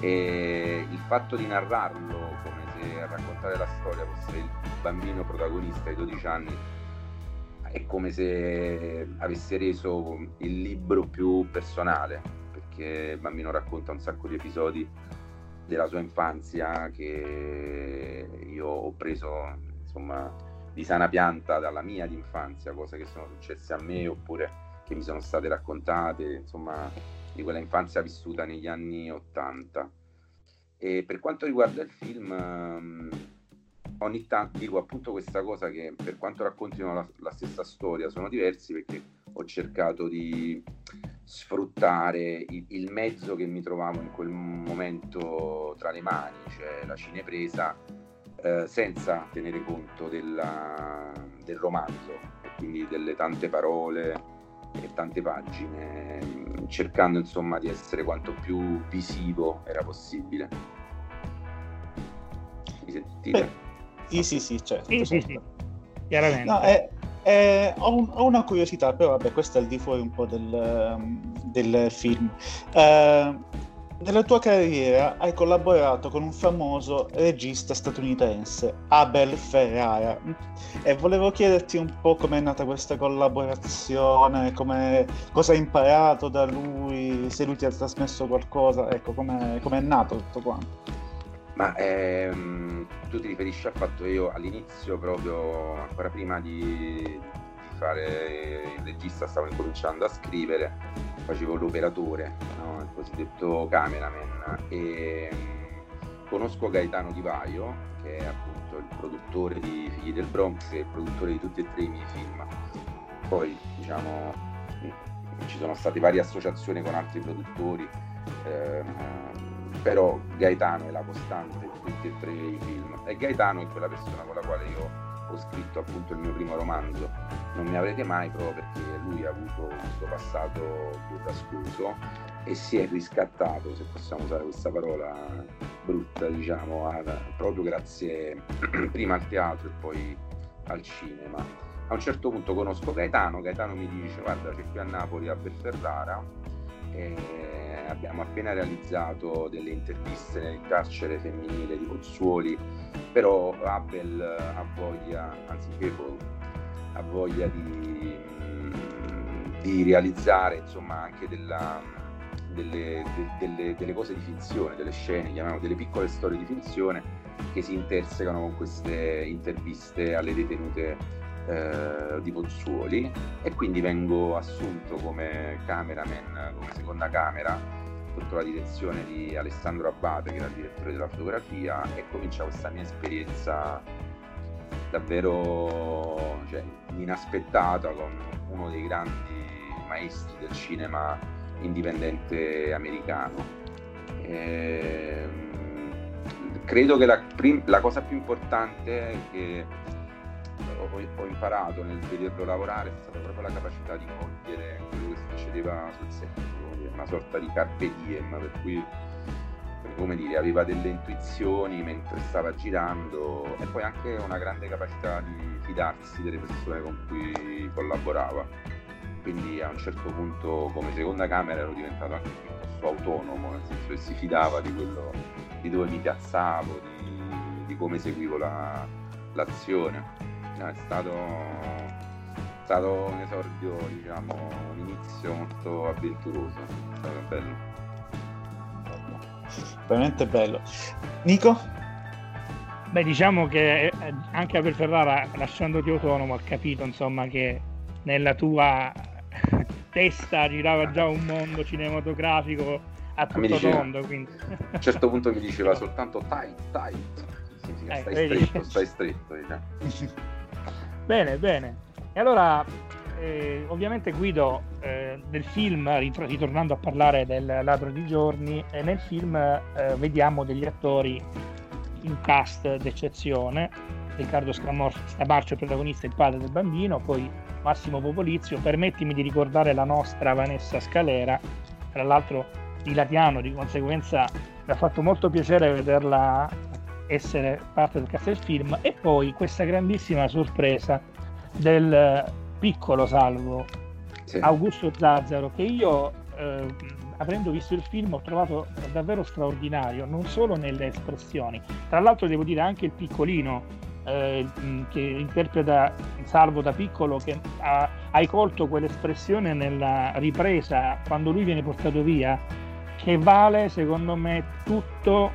Speaker 5: E il fatto di narrarlo come se a raccontare la storia fosse il bambino protagonista di 12 anni è come se avesse reso il libro più personale, perché il bambino racconta un sacco di episodi della sua infanzia che io ho preso insomma di sana pianta dalla mia infanzia, cose che sono successe a me oppure che mi sono state raccontate, insomma, di quella infanzia vissuta negli anni Ottanta. E per quanto riguarda il film, ogni tanto dico appunto questa cosa che per quanto raccontino la, la, stessa storia sono diversi perché ho cercato di sfruttare il, il, mezzo che mi trovavo in quel momento tra le mani, cioè la cinepresa, eh, senza tenere conto della, del romanzo e quindi delle tante parole e tante pagine, cercando insomma di essere quanto più visivo era possibile. Mi sentite?
Speaker 3: Beh Sì, sì, sì, certo.
Speaker 1: Sì, sì,
Speaker 3: certo.
Speaker 1: sì, chiaramente.
Speaker 3: No, è, è- ho, un- ho una curiosità, però vabbè, questo è al di fuori un po' del, ehm, del film. Eh, nella tua carriera hai collaborato con un famoso regista statunitense, Abel Ferrara, e volevo chiederti un po' com'è nata questa collaborazione, cosa hai imparato da lui, se lui ti ha trasmesso qualcosa, ecco, com'è, com'è nato tutto quanto.
Speaker 5: Ma ehm, tu ti riferisci al fatto che io all'inizio, proprio ancora prima di, di fare il regista, stavo incominciando a scrivere, facevo l'operatore, no? il cosiddetto cameraman, e mm, conosco Gaetano Di Vaio, che è appunto il produttore di Figli del Bronx e il produttore di tutti e tre i miei film. Poi, diciamo, mm, ci sono state varie associazioni con altri produttori. ehm, però Gaetano è la costante di tutti e tre i film e Gaetano è quella persona con la quale io ho scritto appunto il mio primo romanzo. Non mi avrete mai proprio perché lui ha avuto questo passato burrascoso e si è riscattato se possiamo usare questa parola brutta diciamo a- proprio grazie prima al teatro e poi al cinema. A un certo punto conosco Gaetano Gaetano mi dice guarda c'è qui a Napoli a Belferrara abbiamo appena realizzato delle interviste nel carcere femminile di Pozzuoli, però Abel ha voglia, anzi People, ha voglia di, di realizzare insomma anche della, delle, de- delle- delle cose di finzione, delle scene, chiamiamo delle piccole storie di finzione che si intersecano con queste interviste alle detenute eh, di Pozzuoli. E quindi vengo assunto come cameraman, come seconda camera sotto la direzione di Alessandro Abbate che era il direttore della fotografia e comincia questa mia esperienza davvero cioè, inaspettata con uno dei grandi maestri del cinema indipendente americano. Ehm, credo che la, prim- la cosa più importante che ho, ho imparato nel vederlo lavorare è stata proprio la capacità di cogliere quello che succedeva sul set, una sorta di carpe diem, per cui come dire, aveva delle intuizioni mentre stava girando e poi anche una grande capacità di fidarsi delle persone con cui collaborava. Quindi a un certo punto come seconda camera ero diventato anche piuttosto autonomo, nel senso che si fidava di quello di dove mi piazzavo, di, di come seguivo la- l'azione. No, è stato, stato un esordio, diciamo, un inizio molto avventuroso, è stato bello.
Speaker 3: Veramente bello. Nico?
Speaker 1: Beh, diciamo che eh, anche Abel Ferrara, lasciandoti autonomo, ha capito insomma che nella tua testa girava già un mondo cinematografico a tutto
Speaker 5: diceva-
Speaker 1: tondo, quindi...
Speaker 5: A un certo punto mi diceva soltanto tight, tight. Significa
Speaker 1: Eh,
Speaker 5: stai stretto, stai stretto, diciamo.
Speaker 1: Bene, bene. E allora, eh, ovviamente Guido, eh, nel film, rit- ritornando a parlare del Ladro di Giorni, eh, nel film eh, vediamo degli attori in cast d'eccezione. Riccardo Scamarcio, protagonista, il padre del bambino, poi Massimo Popolizio. Permettimi di ricordare la nostra Vanessa Scalera, tra l'altro di Latiano, di conseguenza mi ha fatto molto piacere vederla essere parte del cast del film e poi questa grandissima sorpresa del piccolo salvo
Speaker 5: Sì.
Speaker 1: Augusto Zazzaro che io eh, avendo visto il film ho trovato davvero straordinario non solo nelle espressioni tra l'altro devo dire anche il piccolino eh, che interpreta Salvo da piccolo che ha, hai colto quell'espressione nella ripresa quando lui viene portato via che vale secondo me tutto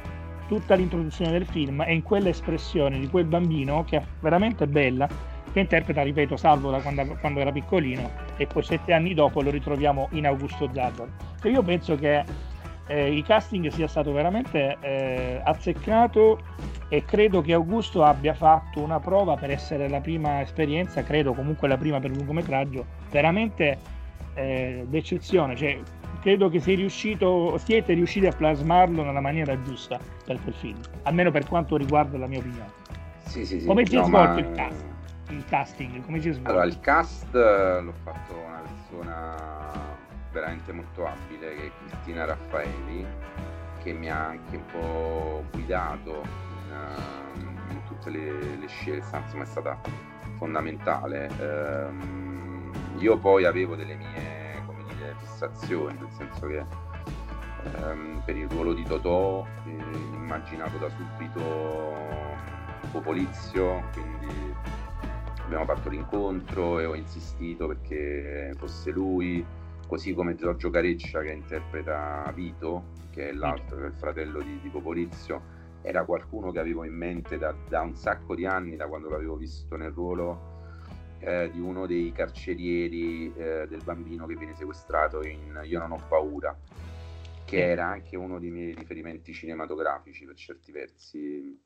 Speaker 1: tutta l'introduzione del film è in quell'espressione di quel bambino che è veramente bella che interpreta, ripeto, Salvo da quando, quando era piccolino e poi sette anni dopo lo ritroviamo in Augusto Zazzaro. Cioè io penso che eh, il casting sia stato veramente eh, azzeccato e credo che Augusto abbia fatto una prova per essere la prima esperienza, credo comunque la prima per lungometraggio, veramente eh, d'eccezione. Cioè, credo che riuscito, siete riusciti a plasmarlo nella maniera giusta per quel film, almeno per quanto riguarda la mia opinione.
Speaker 5: Sì, sì, sì.
Speaker 1: Come si è
Speaker 5: No,
Speaker 1: svolto
Speaker 5: ma-
Speaker 1: il cast? Il casting, come si è svolto?
Speaker 5: Allora, il cast eh, l'ho fatto una persona veramente molto abile che è Cristina Raffaeli, che mi ha anche un po' guidato in, eh, in tutte le, le scelte, insomma è stata fondamentale. Ehm, io poi avevo delle mie come dire, fissazioni, nel senso che ehm, per il ruolo di Totò eh, immaginato da subito Popolizio, quindi abbiamo fatto l'incontro e ho insistito perché fosse lui, così come Giorgio Careccia che interpreta Vito, che è l'altro, che è il fratello di, di Popolizio, era qualcuno che avevo in mente da, da, un sacco di anni, da quando l'avevo visto nel ruolo eh, di uno dei carcerieri eh, del bambino che viene sequestrato in Io non ho paura, che era anche uno dei miei riferimenti cinematografici per certi versi,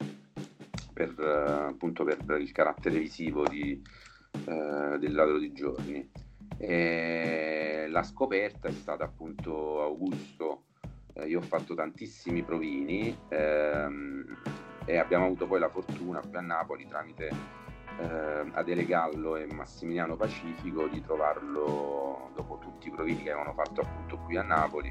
Speaker 5: per, appunto per il carattere visivo di, eh, del ladro di giorni. E la scoperta è stata appunto Augusto eh, io ho fatto tantissimi provini ehm, e abbiamo avuto poi la fortuna qui a Napoli tramite eh, Adele Gallo e Massimiliano Pacifico di trovarlo dopo tutti i provini che avevano fatto appunto qui a Napoli.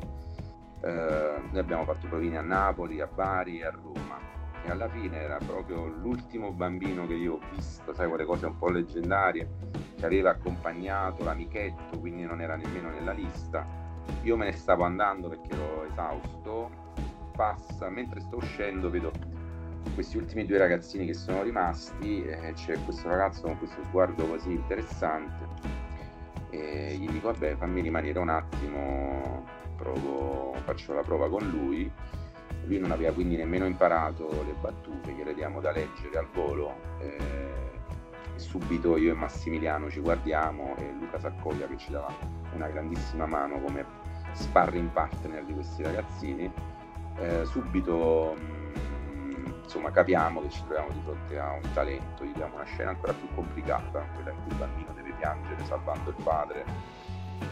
Speaker 5: Eh, noi abbiamo fatto provini a Napoli, a Bari e a Roma e alla fine era proprio l'ultimo bambino che io ho visto, sai quelle cose un po' leggendarie, ci aveva accompagnato l'amichetto, quindi non era nemmeno nella lista io me ne stavo andando perché ero esausto, passa, mentre sto uscendo vedo questi ultimi due ragazzini che sono rimasti e c'è questo ragazzo con questo sguardo così interessante e gli dico vabbè fammi rimanere un attimo, provo, faccio la prova con lui. Lui non aveva quindi nemmeno imparato le battute, gliele diamo da leggere al volo. Eh, subito io e Massimiliano ci guardiamo e Luca Saccoglia che ci dava una grandissima mano come sparring partner di questi ragazzini, eh, subito mh, mm, insomma capiamo che ci troviamo di fronte a un talento, gli diamo una scena ancora più complicata, quella in cui il bambino deve piangere salvando il padre,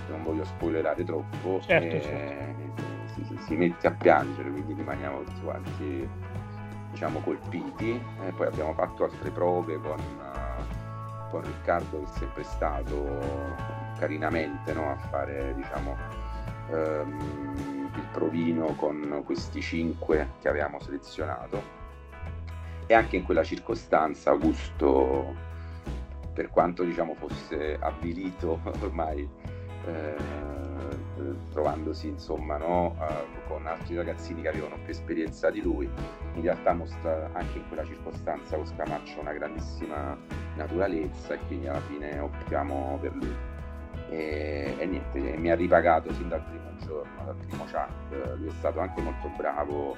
Speaker 5: non voglio spoilerare troppo,
Speaker 1: certo, e, certo.
Speaker 5: Si, mette a piangere, quindi rimaniamo tutti quanti diciamo colpiti, e poi abbiamo fatto altre prove con con Riccardo che è sempre stato carinamente no, a fare diciamo, ehm, il provino con questi cinque che avevamo selezionato. E anche in quella circostanza Augusto per quanto diciamo fosse avvilito ormai eh, trovandosi insomma no, uh, con altri ragazzini che avevano più esperienza di lui in realtà mostra anche in quella circostanza con Scamaccio una grandissima naturalezza e quindi alla fine optiamo per lui e, e niente mi ha ripagato sin dal primo giorno dal primo chat lui è stato anche molto bravo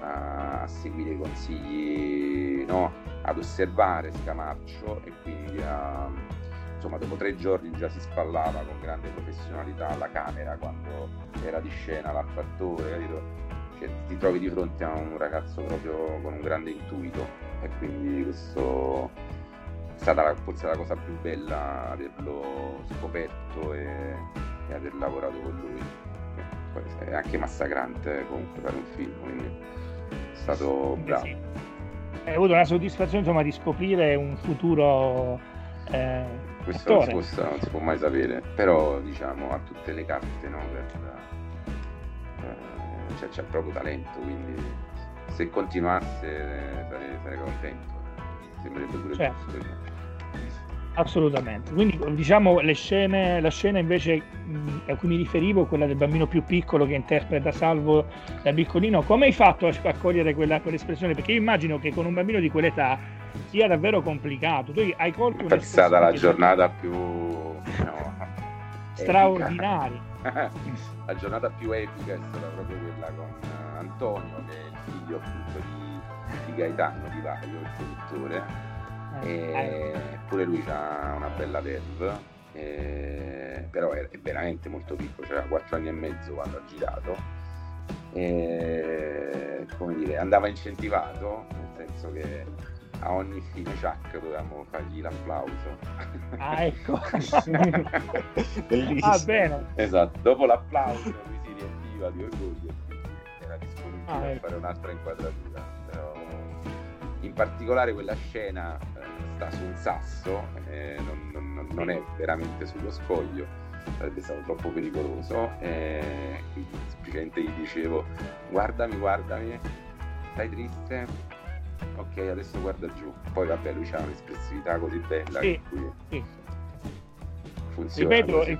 Speaker 5: a, a seguire i consigli no? ad osservare Scamaccio e quindi a insomma dopo tre giorni già si spallava con grande professionalità alla camera quando era di scena l'altro attore, capito? Cioè, ti trovi di fronte a un ragazzo proprio con un grande intuito e quindi questo è stata forse la cosa più bella averlo scoperto e, e aver lavorato con lui. Poi è anche massacrante comunque fare un film, quindi è stato bravo. Sì.
Speaker 1: Hai avuto una soddisfazione insomma di scoprire un futuro eh
Speaker 5: si, può, non si, può, mai sapere, però diciamo ha tutte le carte no, per, eh, cioè, c'è proprio talento, quindi se continuasse sarei, sarei contento, sembrerebbe pure certo. giusto.
Speaker 1: Assolutamente, quindi diciamo le scene, la scena invece a cui mi riferivo, quella del bambino più piccolo che interpreta Salvo da piccolino, come hai fatto a cogliere quella, quell'espressione? Perché io immagino che con un bambino di quell'età sia davvero complicato. Tu hai colto
Speaker 5: È stata la giornata più no,
Speaker 1: straordinaria.
Speaker 5: la giornata più epica è stata proprio quella con Antonio, che è il figlio appunto di, di Gaetano Di Vaio, il produttore. Eh, e eh. pure lui ha una bella verve. Eh, però è, è, veramente molto piccolo, cioè 4 anni e mezzo quando ha girato. E, come dire, andava incentivato, nel senso che a ogni fine Chuck dovevamo fargli l'applauso.
Speaker 1: Ah, ecco. Bellissimo. Ah, bene.
Speaker 5: Esatto, dopo l'applauso lui si riempiva di orgoglio e era disponibile ah, ecco. a fare un'altra inquadratura. Però, in particolare quella scena eh, sta su un sasso, eh, non, non, non, è veramente sullo scoglio, sarebbe stato troppo pericoloso. Eh, quindi semplicemente gli dicevo guardami, guardami, stai triste? Ok adesso guarda giù poi vabbè lui ha un'espressività così bella sì, cui... sì. funziona
Speaker 1: ripeto, così.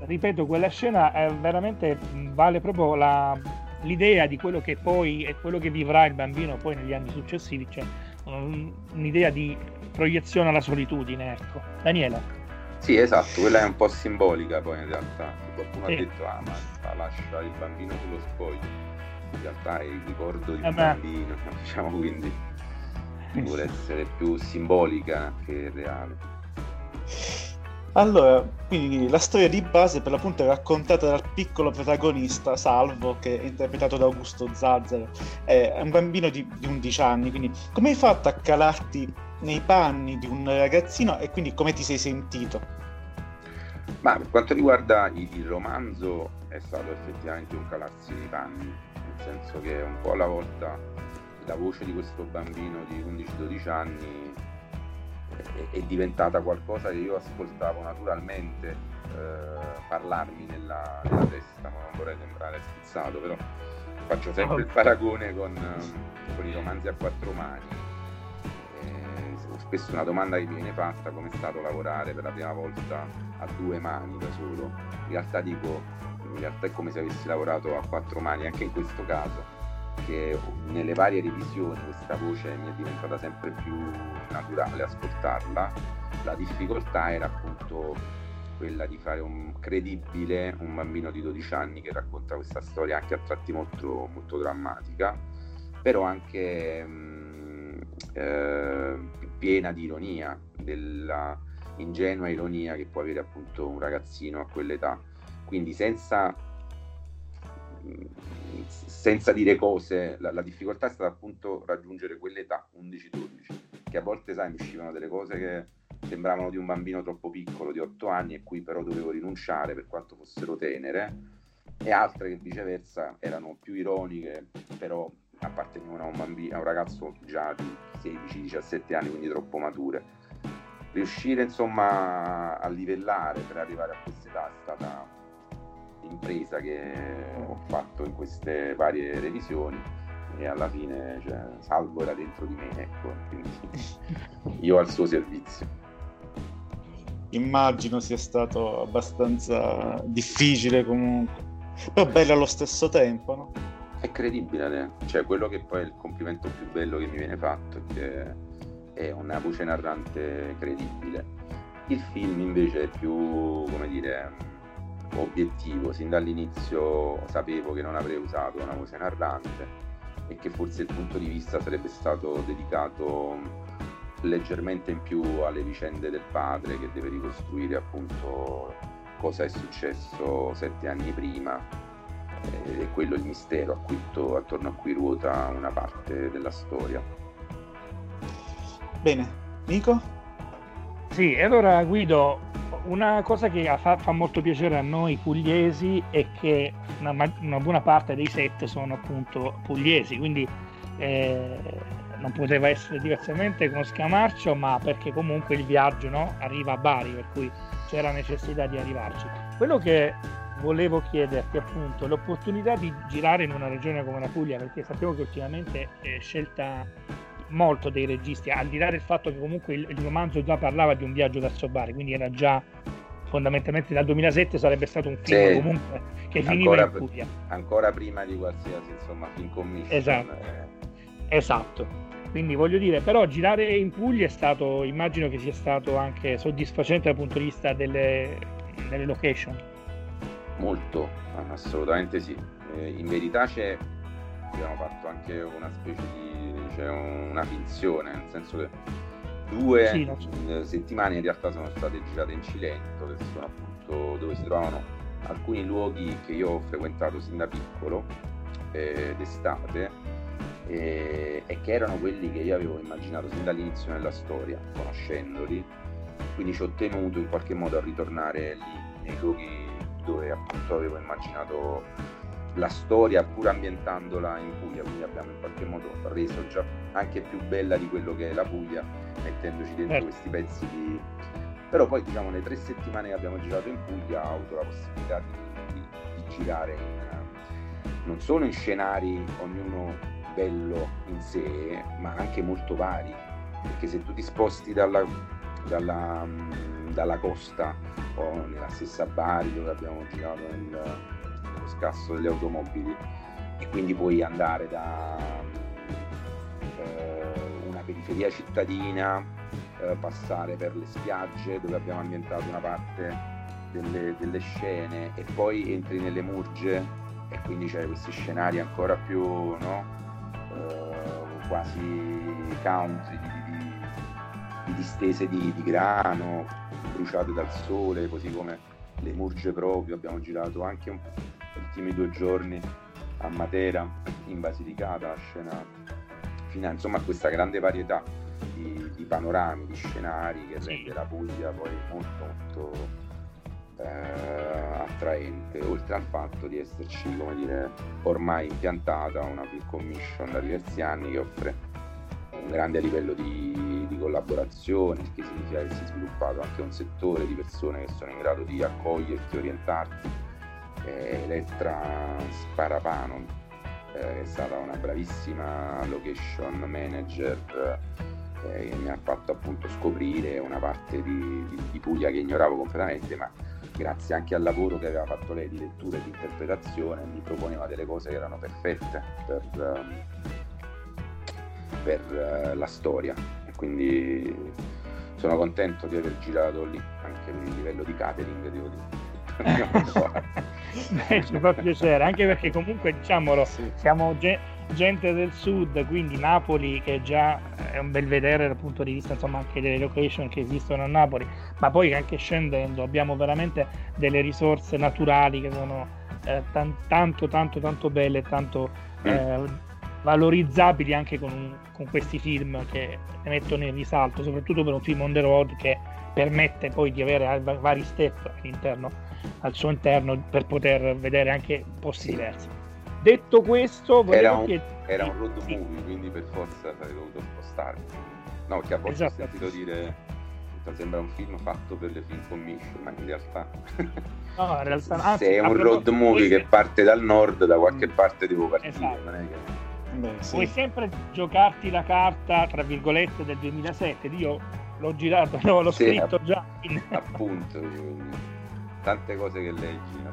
Speaker 1: ripeto quella scena è veramente vale proprio la, l'idea di quello che poi è quello che vivrà il bambino poi negli anni successivi cioè un'idea di proiezione alla solitudine ecco Daniela
Speaker 5: sì, esatto, quella è un po' simbolica poi in realtà. Qualcuno sì. ha detto, ah, ma lascia il bambino sullo spoglio. In realtà è il ricordo di un bambino, diciamo quindi vuole essere più simbolica che reale.
Speaker 3: Allora, quindi la storia di base per l'appunto è raccontata dal piccolo protagonista Salvo, che è interpretato da Augusto Zazzaro. È un bambino di, di 11 anni, quindi come hai fatto a calarti nei panni di un ragazzino e quindi come ti sei sentito?
Speaker 5: Ma per quanto riguarda il, il romanzo è stato effettivamente un calarsi nei panni, senso che un po' alla volta la voce di questo bambino di 11-12 anni è, è, diventata qualcosa che io ascoltavo naturalmente eh, parlarmi nella, nella, testa, non vorrei sembrare schizzato, però faccio sempre il paragone con, con i romanzi a quattro mani. Spesso una domanda che mi viene fatta come è stato lavorare per la prima volta a due mani da solo. In realtà dico, in realtà è come se avessi lavorato a quattro mani anche in questo caso, che nelle varie revisioni questa voce mi è diventata sempre più naturale ascoltarla. La difficoltà era appunto quella di fare un credibile un bambino di 12 anni che racconta questa storia anche a tratti molto, molto drammatica, però anche mh, eh, piena di ironia, della ingenua ironia che può avere appunto un ragazzino a quell'età. Quindi senza, senza dire cose, la, la, difficoltà è stata appunto raggiungere quell'età, 11-12, che a volte sai, mi uscivano delle cose che sembravano di un bambino troppo piccolo, di 8 anni, e cui però dovevo rinunciare per quanto fossero tenere, e altre che viceversa erano più ironiche, però appartenevano a un, bambino, a un ragazzo già di 16-17 anni, quindi troppo mature. Riuscire insomma a livellare per arrivare a quest'età è stata l'impresa che ho fatto in queste varie revisioni e alla fine cioè, Salvo era dentro di me, ecco, quindi io al suo servizio.
Speaker 3: Immagino sia stato abbastanza difficile comunque, però bello allo stesso tempo, no?
Speaker 5: È credibile, cioè quello che poi è il complimento più bello che mi viene fatto è che è una voce narrante credibile. Il film invece è più, come dire, obiettivo. Sin dall'inizio sapevo che non avrei usato una voce narrante e che forse il punto di vista sarebbe stato dedicato leggermente in più alle vicende del padre che deve ricostruire appunto cosa è successo sette anni prima ed è quello il mistero attorno a cui ruota una parte della storia.
Speaker 3: Bene, Nico?
Speaker 1: Sì, e allora Guido, una cosa che fa, fa, molto piacere a noi pugliesi è che una, una, buona parte dei set sono appunto pugliesi, quindi eh, non poteva essere diversamente con Scamarcio, ma perché comunque il viaggio no, arriva a Bari, per cui c'era necessità di arrivarci. Quello che volevo chiederti appunto l'opportunità di girare in una regione come la Puglia, perché sappiamo che ultimamente è scelta molto dei registi, al di là del fatto che comunque il, il romanzo già parlava di un viaggio verso Bari, quindi era già fondamentalmente dal 2007 sarebbe stato un film sì. comunque che finiva ancora, in Puglia.
Speaker 5: Ancora prima di qualsiasi insomma film commission.
Speaker 1: Esatto. Eh. esatto. Quindi voglio dire, però girare in Puglia è stato, immagino che sia stato anche soddisfacente dal punto di vista delle, delle location.
Speaker 5: Molto, assolutamente sì. Eh, in verità c'è, abbiamo fatto anche una specie di, cioè una finzione, nel senso che due sì, no. settimane in realtà sono state girate in Cilento, che sono appunto dove si trovano alcuni luoghi che io ho frequentato sin da piccolo, eh, d'estate, eh, e che erano quelli che io avevo immaginato sin dall'inizio nella storia, conoscendoli. Quindi ci ho tenuto in qualche modo a ritornare lì nei luoghi dove appunto avevo immaginato la storia pur ambientandola in Puglia, quindi abbiamo in qualche modo reso già anche più bella di quello che è la Puglia, mettendoci dentro eh. questi pezzi di... Però poi diciamo le tre settimane che abbiamo girato in Puglia ho avuto la possibilità di, di, di girare in, non solo in scenari ognuno bello in sé, ma anche molto vari, perché se tu ti sposti dalla, dalla, dalla costa o nella stessa Bari dove abbiamo girato nel, nello scasso delle automobili e quindi puoi andare da eh, una periferia cittadina, eh, passare per le spiagge dove abbiamo ambientato una parte delle, delle scene e poi entri nelle murge e quindi c'è questi scenari ancora più no? eh, quasi country di, di, di distese di, di, grano bruciate dal sole così come le murge proprio abbiamo girato anche un, gli ultimi due giorni a Matera in Basilicata la scena finale insomma questa grande varietà di, di panorami di scenari che rende la Puglia poi molto molto eh, attraente, oltre al fatto di esserci, come dire, ormai impiantata una big commission da diversi anni che offre un grande livello di, di collaborazione, che significa che si è sviluppato anche un settore di persone che sono in grado di accoglierti, orientarti. Eh, Elettra Sparapano eh, è stata una bravissima location manager eh, che mi ha fatto appunto scoprire una parte di, di, di Puglia che ignoravo completamente, ma grazie anche al lavoro che aveva fatto lei di lettura e di interpretazione, mi proponeva delle cose che erano perfette per, ehm, per uh, la storia. E quindi sono contento di aver girato lì, anche per il livello di catering, devo dire.
Speaker 1: Beh, ci fa piacere, anche perché comunque diciamolo, sì. siamo ge- gente del sud, quindi Napoli che già è un bel vedere dal punto di vista insomma anche delle location che esistono a Napoli, ma poi anche scendendo abbiamo veramente delle risorse naturali che sono eh, t- tanto tanto tanto belle, tanto mm. eh, valorizzabili anche con, con, questi film che mettono in risalto, soprattutto per un film on the road che permette poi di avere vari step all'interno al suo interno per poter vedere anche posti sì. diversi. Detto questo,
Speaker 5: era un, chied- era un road sì. movie, quindi per forza avrei dovuto spostarmi. No, che a volte esatto. ho sentito dire sembra un film fatto per le film commission, ma in realtà, no, in realtà anzi, se è un road movie che parte dal nord, da qualche mm. parte devo partire. Esatto. Non è che...
Speaker 1: Beh, sì. Puoi sempre giocarti la carta, tra virgolette, del 2007. Io l'ho girato, no, l'ho sì, scritto già.
Speaker 5: In... Appunto, tante cose che leggi.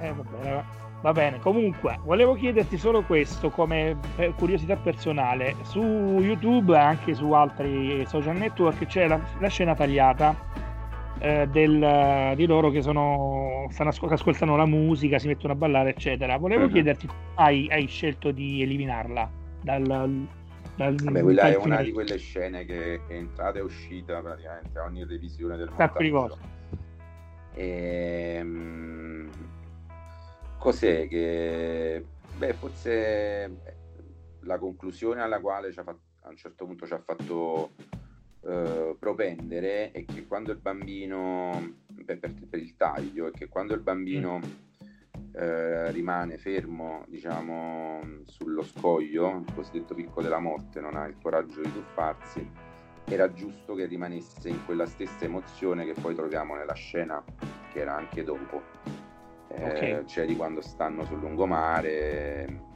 Speaker 1: Eh, va bene. Va bene, comunque, volevo chiederti solo questo come curiosità personale. Su YouTube e anche su altri social network c'è la, la scena tagliata eh, del, di loro che, sono, stanno, che ascoltano la musica, si mettono a ballare, eccetera. Volevo uh-huh. chiederti hai, hai, scelto di eliminarla dal,
Speaker 5: dal Vabbè, quella è una di quelle scene che è entrata e uscita praticamente a ogni revisione del montaggio. Ehm Cos'è che, beh, forse la conclusione alla quale fatto, a un certo punto ci ha fatto eh, propendere è che quando il bambino, per, per, per, il taglio, è che quando il bambino eh, rimane fermo, diciamo, sullo scoglio, il cosiddetto picco della morte, non ha il coraggio di tuffarsi, era giusto che rimanesse in quella stessa emozione che poi troviamo nella scena che era anche dopo okay. Eh, cioè di quando stanno sul lungomare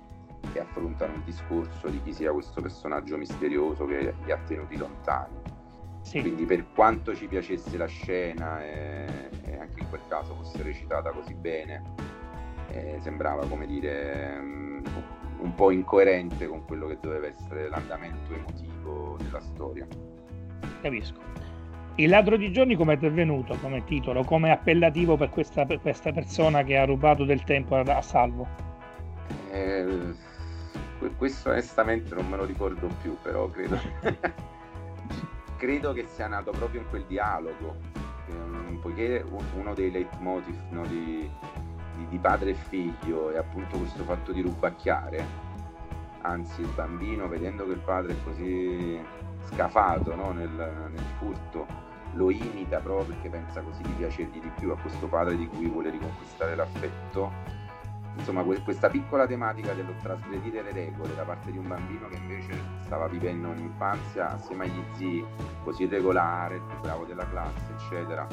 Speaker 5: e affrontano il discorso di chi sia questo personaggio misterioso che li ha tenuti lontani. Sì. Quindi per quanto ci piacesse la scena e, e, anche in quel caso fosse recitata così bene, eh, sembrava come dire um, un po' incoerente con quello che doveva essere l'andamento emotivo della storia.
Speaker 1: Capisco. Il ladro di giorni come è venuto come titolo, come appellativo per questa, per questa persona che ha rubato del tempo a, a Salvo?
Speaker 5: Eh, questo onestamente non me lo ricordo più, però credo, credo che sia nato proprio in quel dialogo, eh, poiché uno dei leitmotiv no, di, di, di padre e figlio è appunto questo fatto di rubacchiare, anzi il bambino vedendo che il padre è così scafato no, nel, nel furto lo imita proprio perché pensa così di piacergli di più a questo padre di cui vuole riconquistare l'affetto. Insomma, questa piccola tematica dello trasgredire le regole da parte di un bambino che invece stava vivendo un'infanzia assieme agli zii così regolare, il più bravo della classe, eccetera,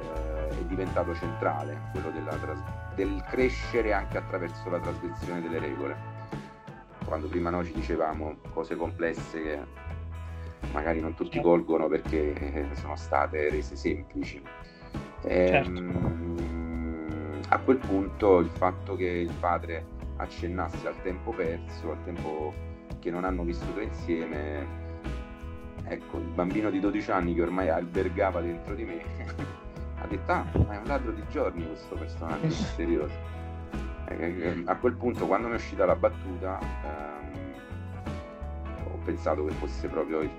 Speaker 5: eh, è diventato centrale, quello tras- del crescere anche attraverso la trasgressione delle regole. Quando prima noi ci dicevamo cose complesse che magari non tutti certo. colgono perché sono state rese semplici. E, certo. Ehm, a quel punto il fatto che il padre accennasse al tempo perso, al tempo che non hanno vissuto insieme, ecco, il bambino di 12 anni che ormai albergava dentro di me ha detto, ah, ma è un ladro di giorni questo personaggio misterioso. A quel punto, quando mi è uscita la battuta, ehm, ho pensato che fosse proprio il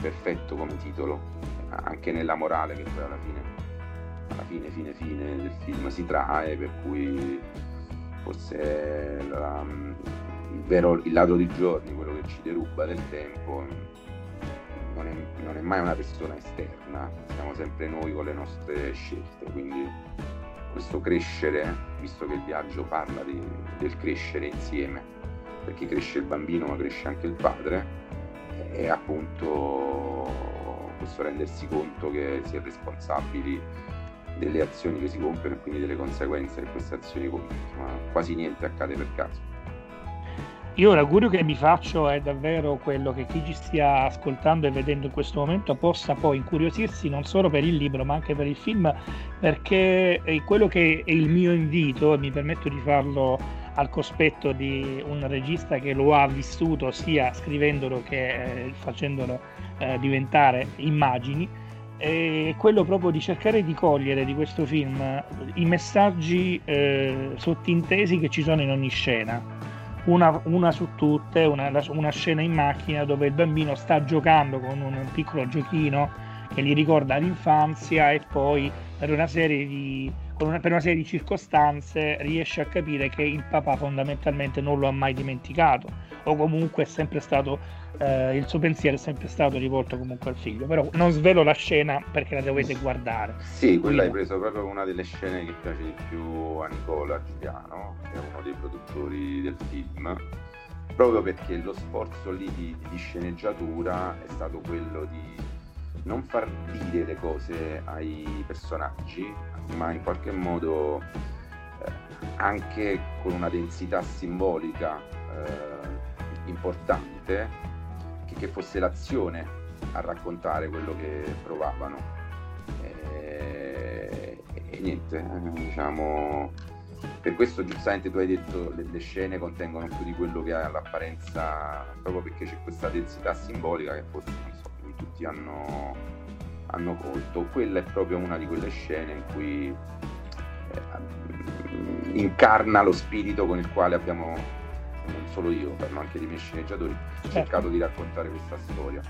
Speaker 5: perfetto come titolo, anche nella morale che poi alla fine, alla fine, fine, fine del film si trae, per cui forse la, il vero il lato di giorni, quello che ci deruba del tempo, non è, non è mai una persona esterna, siamo sempre noi con le nostre scelte, quindi questo crescere, visto che il viaggio parla di, del crescere insieme, perché cresce il bambino ma cresce anche il padre, è appunto questo rendersi conto che si è responsabili delle azioni che si compiono e quindi delle conseguenze che queste azioni compiono, quasi niente accade per caso.
Speaker 1: Io l'augurio che mi faccio è davvero quello che chi ci stia ascoltando e vedendo in questo momento possa poi incuriosirsi non solo per il libro ma anche per il film perché quello che è il mio invito e mi permetto di farlo al cospetto di un regista che lo ha vissuto sia scrivendolo che eh, facendolo eh, diventare immagini è quello proprio di cercare di cogliere di questo film i messaggi eh, sottintesi che ci sono in ogni scena una, una su tutte, una, una, scena in macchina dove il bambino sta giocando con un piccolo giochino che gli ricorda l'infanzia e poi per una serie di, una, per una serie di circostanze riesce a capire che il papà fondamentalmente non lo ha mai dimenticato o comunque è sempre stato eh, il suo pensiero è sempre stato rivolto comunque al figlio. Però non svelo la scena perché la dovete guardare.
Speaker 5: Sì quella hai preso proprio una delle scene che piace di più a Nicola Giuliano che è uno dei produttori del film proprio perché lo sforzo lì di, di sceneggiatura è stato quello di non far dire le cose ai personaggi ma in qualche modo eh, anche con una densità simbolica eh, importante che, che, fosse l'azione a raccontare quello che provavano. E, e niente eh, diciamo per questo giustamente tu hai detto le, le scene contengono più di quello che ha l'apparenza proprio perché c'è questa densità simbolica che forse non tutti hanno hanno colto, quella è proprio una di quelle scene in cui eh, incarna lo spirito con il quale abbiamo, non solo io, parlo anche dei miei sceneggiatori, certo. cercato di raccontare questa storia.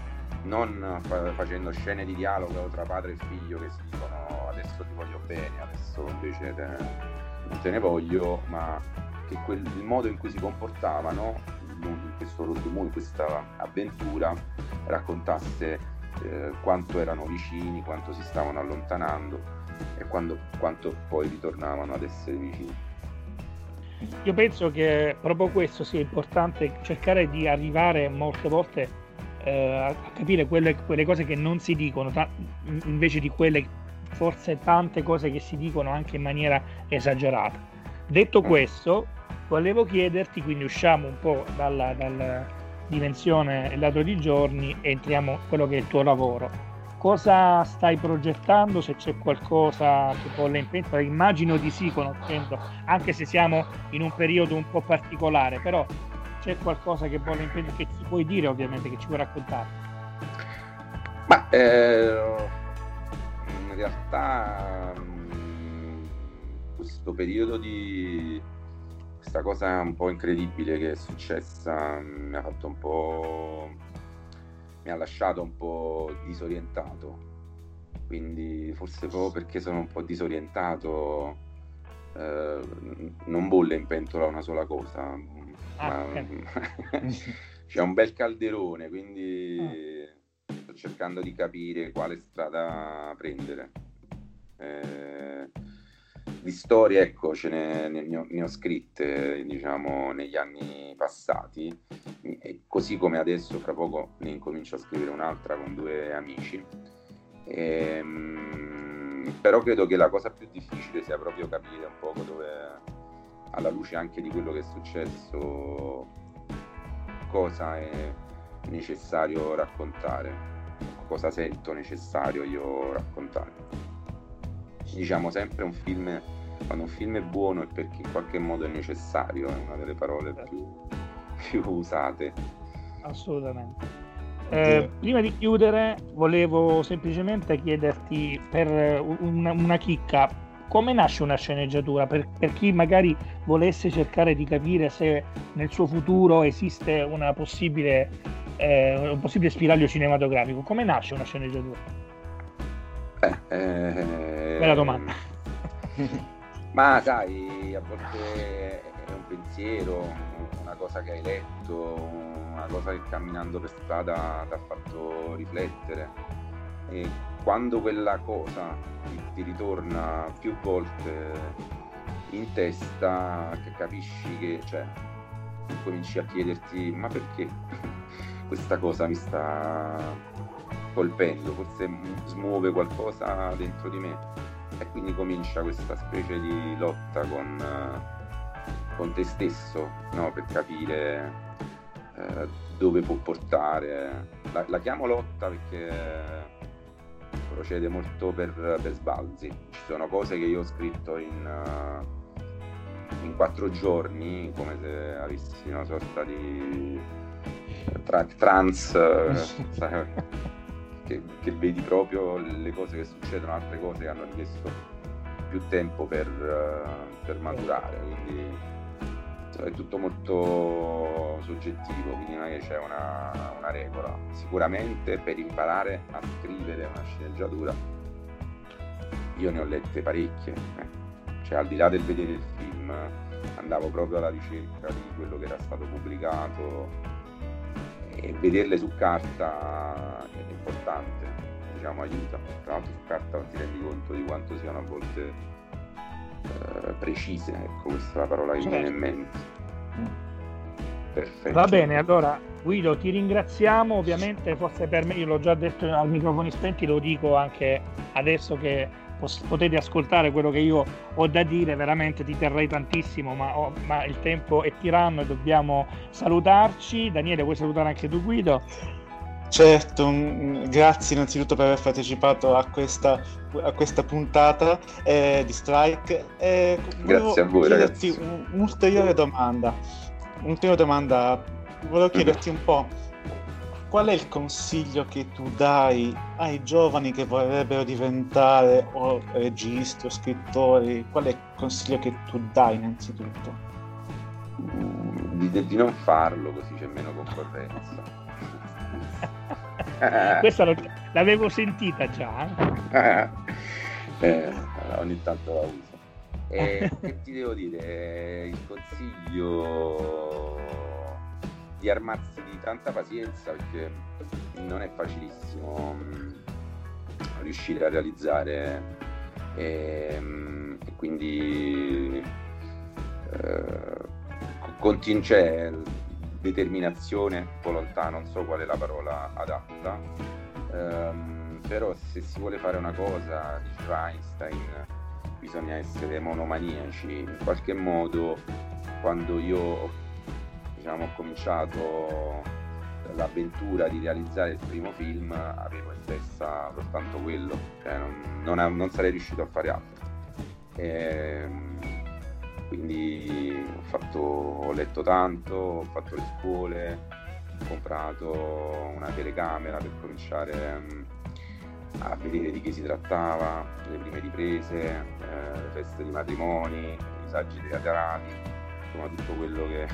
Speaker 5: Non fa- facendo scene di dialogo tra padre e figlio che si dicono adesso ti voglio bene, adesso invece te, non te ne voglio, ma che quel, il modo in cui si comportavano in questo road movie, questa avventura, raccontasse eh, quanto erano vicini, quanto si stavano allontanando e quando, quanto poi ritornavano ad essere vicini.
Speaker 1: Io penso che proprio questo sia importante, cercare di arrivare molte volte eh, a capire quelle, quelle, cose che non si dicono, ta- invece di quelle forse tante cose che si dicono anche in maniera esagerata. Detto mm. questo, volevo chiederti, quindi usciamo un po' dalla, dal, dimensione lato di giorni entriamo in quello che è il tuo lavoro. Cosa stai progettando? Se c'è qualcosa che bolle in pentola, immagino di sì, conoscendo, anche se siamo in un periodo un po' particolare, però c'è qualcosa che bolle in pentola che ci puoi dire, ovviamente, che ci puoi raccontare?
Speaker 5: Ma eh, in realtà mm, questo periodo di questa cosa un po' incredibile che è successa mi ha fatto un po' mi ha lasciato un po' disorientato. Quindi forse proprio perché sono un po' disorientato eh, non bolle in pentola una sola cosa ah, c'è un bel calderone quindi ah. sto cercando di capire quale strada prendere. Eh, di storie, ecco, ce ne, ne, ho, ne ho scritte, diciamo, negli anni passati, e così come adesso, fra poco, ne incomincio a scrivere un'altra con due amici. E, ehm, però credo che la cosa più difficile sia proprio capire un poco dove, alla luce anche di quello che è successo qualcosa è necessario raccontare, cosa sento necessario io raccontare. Diciamo sempre un film, quando un film è buono è perché in qualche modo è necessario, è una delle parole più, più usate.
Speaker 1: Assolutamente. Eh, prima di chiudere, volevo semplicemente chiederti per una, una chicca: come nasce una sceneggiatura? Per, per, chi magari volesse cercare di capire se nel suo futuro esiste una possibile, eh, un possibile spiraglio cinematografico, come nasce una sceneggiatura?
Speaker 5: Eh, eh,
Speaker 1: Bella domanda.
Speaker 5: Ma sai, a volte è un pensiero, una cosa che hai letto, una cosa che camminando per strada ti ha fatto riflettere e quando quella cosa ti, ti ritorna più volte in testa che capisci che cioè cominci a chiederti ma perché questa cosa mi sta colpendo forse smuove qualcosa dentro di me e quindi comincia questa specie di lotta con, con te stesso no? per capire eh, dove può portare. La, la, chiamo lotta perché procede molto per, per, sbalzi. Ci sono cose che io ho scritto in, uh, in quattro giorni, come se avessi una sorta di tra, trans, che, che, vedi proprio le cose che succedono, altre cose che hanno richiesto più tempo per, uh, per maturare. Quindi, è tutto molto soggettivo, quindi non è che c'è una, una regola. Sicuramente per imparare a scrivere una sceneggiatura io ne ho lette parecchie, eh. cioè al di là del vedere il film andavo proprio alla ricerca di quello che era stato pubblicato e vederle su carta è importante, diciamo aiuta, tra l'altro su carta non ti rendi conto di quanto siano a volte eh, precise, ecco questa è la parola che mi viene in mente.
Speaker 1: Perfetto. Va bene, allora Guido ti ringraziamo, ovviamente forse per me, io l'ho già detto al microfoni spenti, lo dico anche adesso che potete ascoltare quello che io ho da dire, veramente ti terrei tantissimo, ma, oh, ma il tempo è tiranno e dobbiamo salutarci. Daniele, vuoi salutare anche tu Guido?
Speaker 3: Certo, grazie innanzitutto per aver partecipato a questa, a questa puntata eh, di Strike.
Speaker 5: Eh, grazie a voi ragazzi.
Speaker 3: un'ulteriore domanda, un'ulteriore domanda, volevo mm. chiederti un po' qual è il consiglio che tu dai ai giovani che vorrebbero diventare o registi o scrittori? Qual è il consiglio che tu dai innanzitutto?
Speaker 5: Di, di non farlo così c'è meno concorrenza.
Speaker 1: Questa l'avevo sentita già.
Speaker 5: eh, ogni tanto la uso. E che ti devo dire? Il consiglio di armarsi di tanta pazienza perché non è facilissimo mm, riuscire a realizzare e, mm, e quindi eh, continu- cioè, determinazione, lontano, non so qual è la parola adatta, um, però se si vuole fare una cosa, diceva Einstein, bisogna essere monomaniaci, in qualche modo quando io diciamo, ho cominciato l'avventura di realizzare il primo film avevo in testa soltanto quello, cioè non, non, non sarei riuscito a fare altro. E, ehm, quindi ho, fatto, ho letto tanto, ho fatto le scuole, ho comprato una telecamera per cominciare mm, a vedere di che si trattava, le prime riprese, eh, le feste di matrimoni, i saggi teatrali, insomma tutto quello che,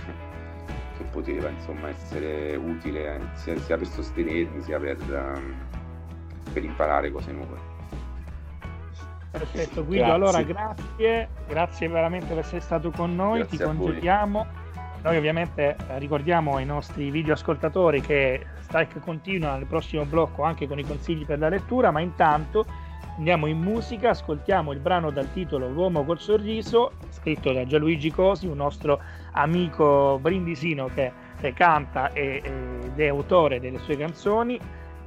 Speaker 5: che poteva insomma, essere utile sia, sia, per sostenermi sia per, um, per imparare cose nuove.
Speaker 1: Perfetto, Guido, grazie. allora grazie, grazie veramente per essere stato con noi, grazie ti congediamo. Noi ovviamente eh, ricordiamo ai nostri videoascoltatori che Strike continua nel prossimo blocco anche con i consigli per la lettura, ma intanto andiamo in musica, ascoltiamo il brano dal titolo L'uomo col sorriso, scritto da Gianluigi Cosi, un nostro amico brindisino che, canta e, ed è autore delle sue canzoni.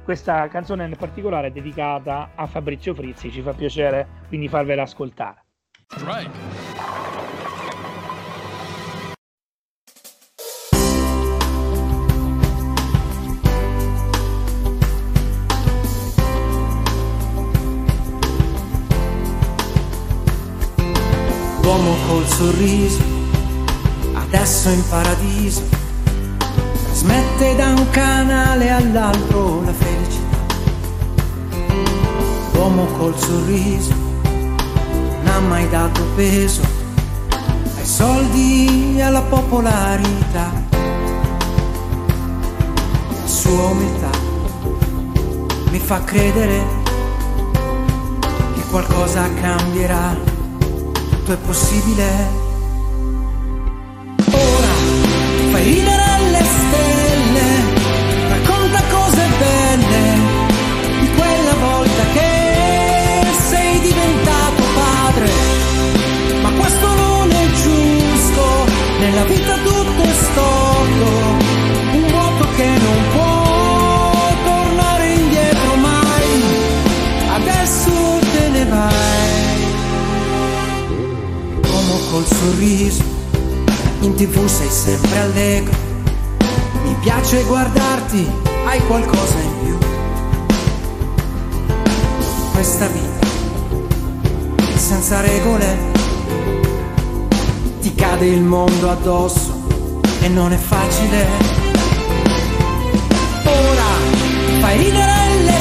Speaker 1: Questa canzone in particolare è dedicata a Fabrizio Frizzi, ci fa piacere quindi farvela ascoltare. Right.
Speaker 6: l'uomo col sorriso adesso in paradiso, trasmette da un canale all'altro la felicità. L'uomo col sorriso non ha mai dato peso ai soldi e alla popolarità. La sua umiltà mi fa credere che qualcosa cambierà, tutto è possibile. Nella vita tutto è storto, un vuoto che non può tornare indietro mai, adesso te ne vai. Uomo col sorriso, in tv sei sempre allegro, mi piace guardarti, hai qualcosa in più. Questa vita, senza regole, cade il mondo addosso e non è facile. Ora fai ridere le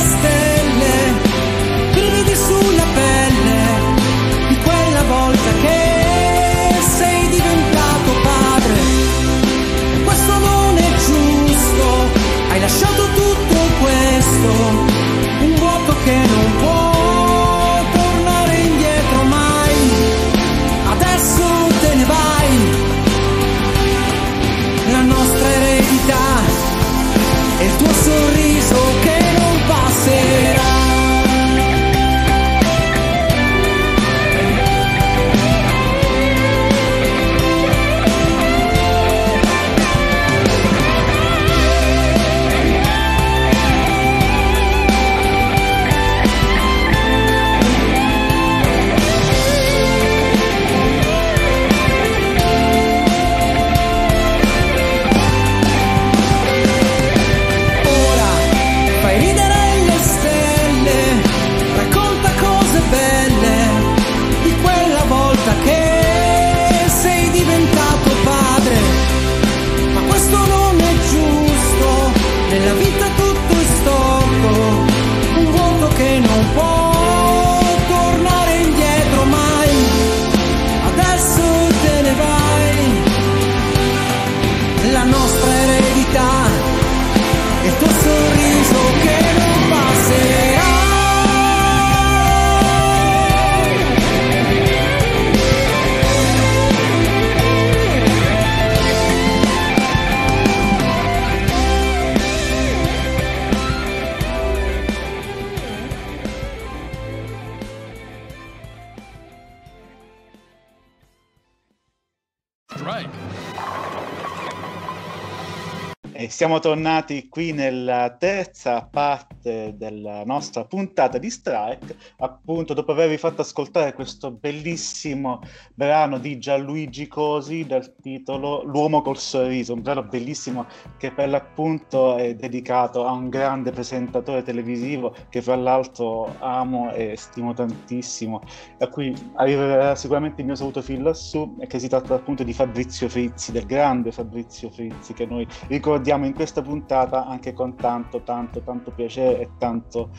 Speaker 3: siamo tornati qui nella terza parte della nostra puntata di Strike, appunto dopo avervi fatto ascoltare questo bellissimo brano di Gianluigi Cosi dal titolo L'uomo col sorriso, un brano bellissimo che per l'appunto è dedicato a un grande presentatore televisivo che fra l'altro amo e stimo tantissimo, a cui arriverà sicuramente il mio saluto fin lassù, e che si tratta appunto di Fabrizio Frizzi, del grande Fabrizio Frizzi che noi ricordiamo in questa puntata anche con tanto, tanto, tanto piacere tanto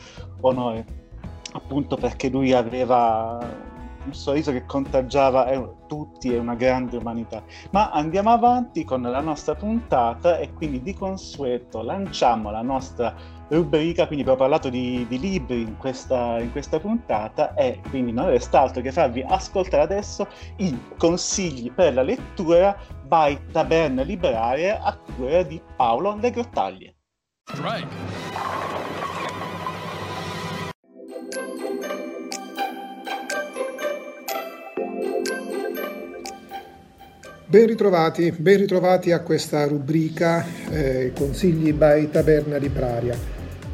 Speaker 3: onore, appunto perché lui aveva un sorriso che contagiava eh, tutti e una grande umanità. Ma andiamo avanti con la nostra puntata e quindi di consueto lanciamo la nostra rubrica, quindi abbiamo parlato di, di libri in questa, in questa puntata e quindi non resta altro che farvi ascoltare adesso i consigli per la lettura by Taberna Libraria a cura di Paolo Le Grottaglie.
Speaker 7: Ben ritrovati, ben ritrovati a questa rubrica eh, Consigli by Taberna di Praria.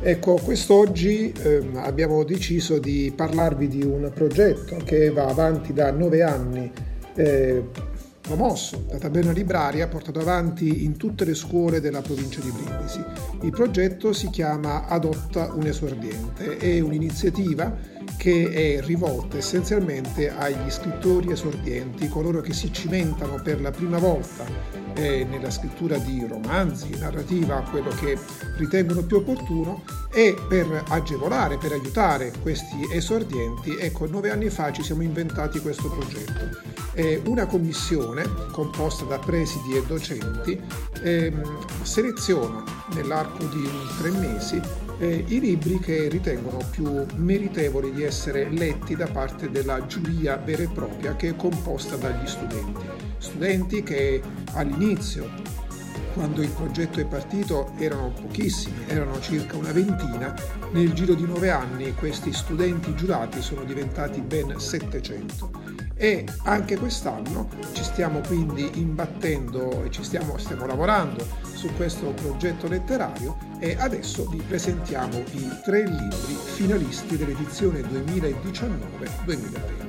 Speaker 7: Ecco, quest'oggi eh, abbiamo deciso di parlarvi di un progetto che va avanti da nove anni, eh, promosso da Taberna Libraria, portato avanti in tutte le scuole della provincia di Brindisi. Il progetto si chiama Adotta un esordiente, è un'iniziativa che è rivolta essenzialmente agli scrittori esordienti, coloro che si cimentano per la prima volta eh, nella scrittura di romanzi, narrativa, quello che ritengono più opportuno e per agevolare, per aiutare questi esordienti, ecco, nove anni fa ci siamo inventati questo progetto. È una commissione composta da presidi e docenti ehm, seleziona nell'arco di tre mesi eh, i libri che ritengono più meritevoli di essere letti da parte della giuria vera e propria che è composta dagli studenti. Studenti che all'inizio, quando il progetto è partito, erano pochissimi, erano circa una ventina, nel giro di nove anni questi studenti giurati sono diventati ben 700 e anche quest'anno ci stiamo quindi imbattendo e ci stiamo, stiamo lavorando su questo progetto letterario e adesso vi presentiamo i tre libri finalisti dell'edizione 2019-2020.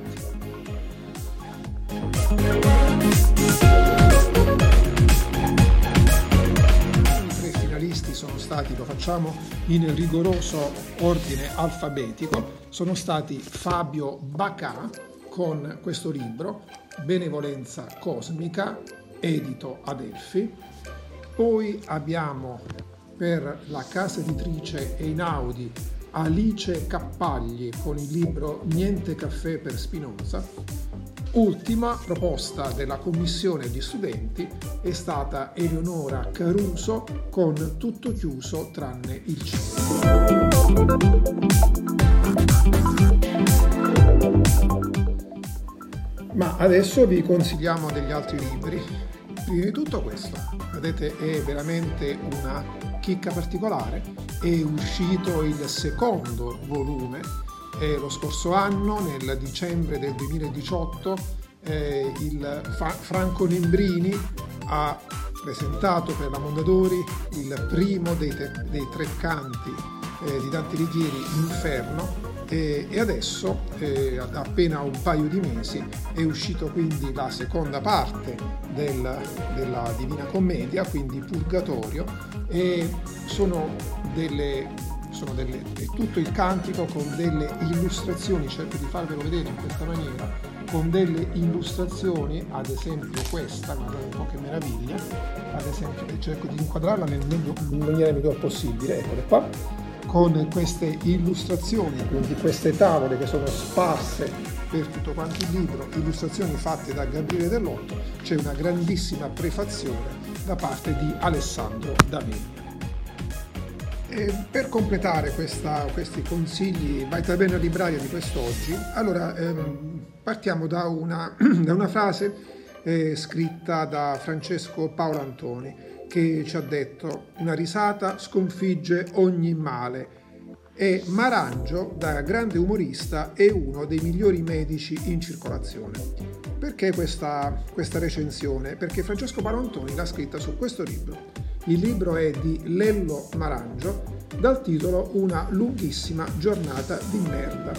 Speaker 7: sono stati, lo facciamo in rigoroso ordine alfabetico, sono stati Fabio Bacà con questo libro, Benevolenza Cosmica, edito Adelphi. Poi abbiamo per la casa editrice Einaudi Alice Cappagli con il libro Niente caffè per Spinoza. Ultima proposta della commissione di studenti è stata Eleonora Caruso con Tutto chiuso tranne il cielo. Ma adesso vi consigliamo degli altri libri. Prima di tutto questo, vedete, è veramente una chicca particolare. È uscito il secondo volume eh, lo scorso anno, nel dicembre del 2018, eh, il Fa- Franco Nembrini ha presentato per la Mondadori il primo dei, te- dei tre canti eh, di Dante Alighieri, Inferno, e, e adesso, eh, appena un paio di mesi, è uscito quindi la seconda parte del, della Divina Commedia, quindi Purgatorio, e sono delle sono delle, è tutto il cantico con delle illustrazioni, cerco di farvelo vedere in questa maniera, con delle illustrazioni, ad esempio questa, guardate un po' che meraviglia, ad esempio cerco di inquadrarla nel meglio, in maniera miglior possibile, eccole qua, con queste illustrazioni, quindi queste tavole che sono sparse per tutto quanto il libro, illustrazioni fatte da Gabriele Dell'Otto, c'è una grandissima prefazione da parte di Alessandro Davigno. E per completare questa, questi consigli Vai bene a libraria di quest'oggi, allora ehm, partiamo da una, da una frase eh, scritta da Francesco Paolo Antoni che ci ha detto una risata sconfigge ogni male e Marangio, da grande umorista, è uno dei migliori medici in circolazione. Perché questa, questa recensione? Perché Francesco Palantoni l'ha scritta su questo libro. Il libro è di Lello Marangio dal titolo Una lunghissima giornata di merda.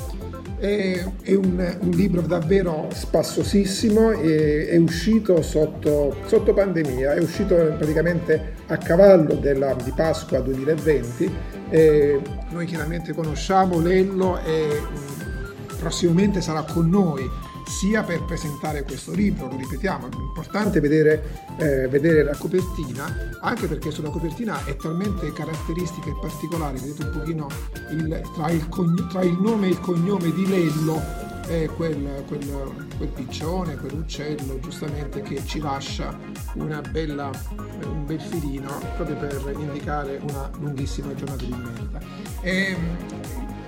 Speaker 7: È, è un, un, libro davvero spassosissimo, è, è uscito sotto, sotto, pandemia, è uscito praticamente a cavallo della, di Pasqua 2020. E noi chiaramente conosciamo Lello e mm, prossimamente sarà con noi sia per presentare questo libro, lo ripetiamo, è importante vedere, eh, vedere, la copertina, anche perché sulla copertina è talmente caratteristica e particolare, vedete un pochino il, tra, il cogn- tra, il nome e il cognome di Lello, è quel, quel, quel piccione, quell'uccello giustamente che ci lascia bella, un bel filino proprio per indicare una lunghissima giornata di merda. E,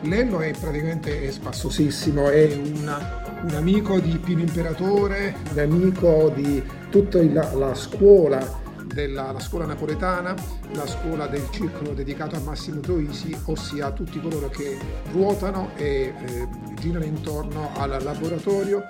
Speaker 7: Lello è praticamente è spassosissimo, è una un amico di Pino Imperatore, un amico di tutta la, la scuola della scuola napoletana, la scuola del circolo dedicato a Massimo Troisi, ossia tutti coloro che ruotano e eh, girano intorno al laboratorio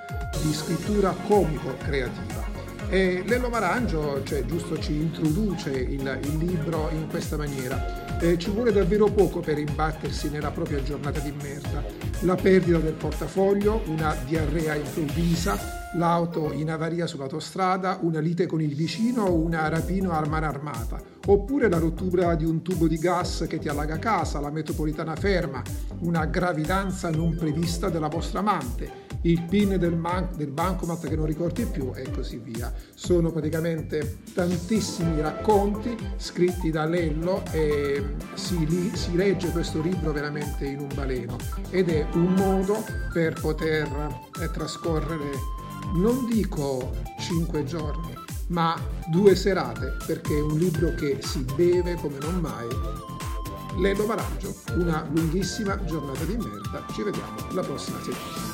Speaker 7: di scrittura comico-creativa. E Lello Marangio, cioè, giusto, ci introduce il, il libro in questa maniera. Eh, ci vuole davvero poco per imbattersi nella propria giornata di merda. La perdita del portafoglio, una diarrea improvvisa, l'auto in avaria sull'autostrada, una lite con il vicino o una rapina a mano armata, oppure la rottura di un tubo di gas che ti allaga casa, la metropolitana ferma, una gravidanza non prevista della vostra amante, il PIN del, man- del bancomat che non ricordi più e così via. Sono praticamente tantissimi racconti scritti da Lello e si, li- si legge questo libro veramente in un baleno. Ed è un modo per poter eh, trascorrere non dico cinque giorni, ma due serate, perché è un libro che si beve come non mai. Lello Baraggio, una lunghissima giornata di merda. Ci vediamo la prossima settimana.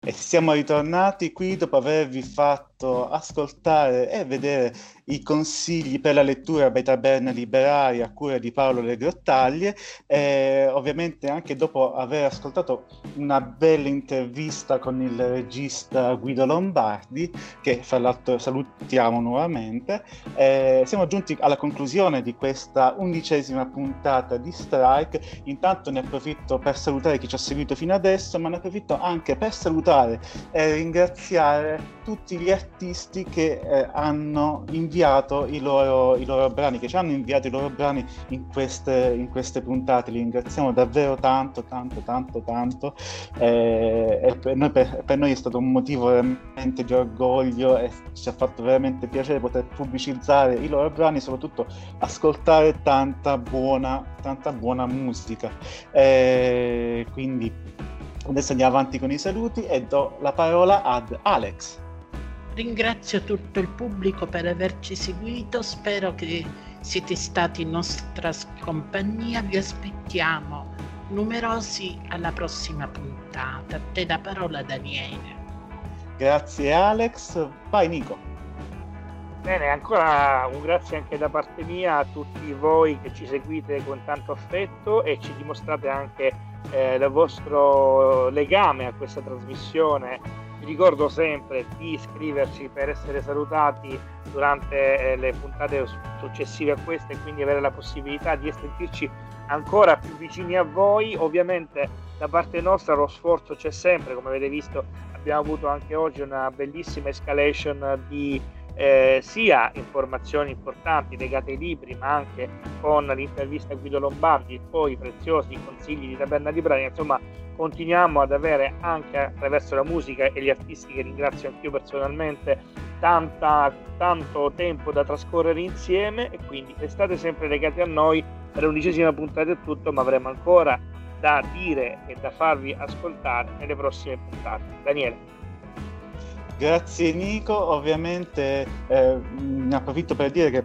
Speaker 3: E siamo ritornati qui dopo avervi fatto ascoltare e vedere i consigli per la lettura bei taberne liberari a cura di Paolo Le Grottaglie. E ovviamente anche dopo aver ascoltato una bella intervista con il regista Guido Lombardi che fra l'altro salutiamo nuovamente eh, siamo giunti alla conclusione di questa undicesima puntata di Strike. Intanto ne approfitto per salutare chi ci ha seguito fino adesso ma ne approfitto anche per salutare e ringraziare tutti gli artisti che eh, hanno inviato i loro, i loro, brani, che ci hanno inviato i loro brani in queste, in queste puntate. Li ringraziamo davvero tanto, tanto, tanto, tanto. Eh, e per noi, per, per noi, è stato un motivo veramente di orgoglio e ci ha fatto veramente piacere poter pubblicizzare i loro brani, soprattutto ascoltare tanta buona, tanta buona musica. Eh, quindi Adesso andiamo avanti con i saluti e do la parola ad Alex.
Speaker 2: Ringrazio tutto il pubblico per averci seguito, spero che siete stati in nostra compagnia, vi aspettiamo numerosi alla prossima puntata. A te la parola Daniele.
Speaker 3: Grazie Alex, vai Nico.
Speaker 1: Bene, ancora un grazie anche da parte mia a tutti voi che ci seguite con tanto affetto e ci dimostrate anche eh, il vostro legame a questa trasmissione. Vi ricordo sempre di iscriverci per essere salutati durante eh, le puntate successive a queste e quindi avere la possibilità di sentirci ancora più vicini a voi. Ovviamente da parte nostra lo sforzo c'è sempre, come avete visto abbiamo avuto anche oggi una bellissima escalation di eh, sia informazioni importanti legate ai libri, ma anche con l'intervista a Guido Lombardi e poi preziosi consigli di Taberna di Brani. Insomma, continuiamo ad avere anche attraverso la musica e gli artisti che ringrazio anch'io personalmente tanta, tanto tempo da trascorrere insieme e quindi restate sempre legati a noi per l'undicesima puntata è tutto, ma avremo ancora da dire e da farvi ascoltare nelle prossime puntate. Daniele.
Speaker 3: Grazie Nico, ovviamente eh, ne approfitto per dire che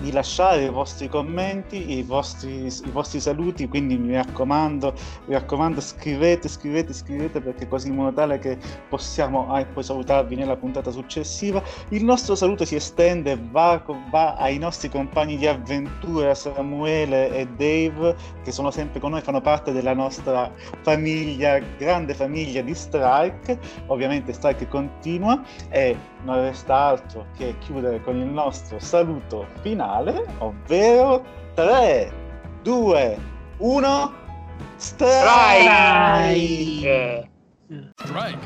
Speaker 3: di lasciare i vostri commenti, i vostri, i vostri saluti, quindi mi raccomando, mi raccomando scrivete, scrivete, scrivete perché così in modo tale che possiamo ah, poi salutarvi nella puntata successiva. Il nostro saluto si estende, va, va ai nostri compagni di avventura Samuele e Dave che sono sempre con noi, fanno parte della nostra famiglia, grande famiglia di Strike, ovviamente Strike continua e non resta altro che chiudere con il nostro saluto finale, ovvero 3, 2, 1, strike! strike! strike.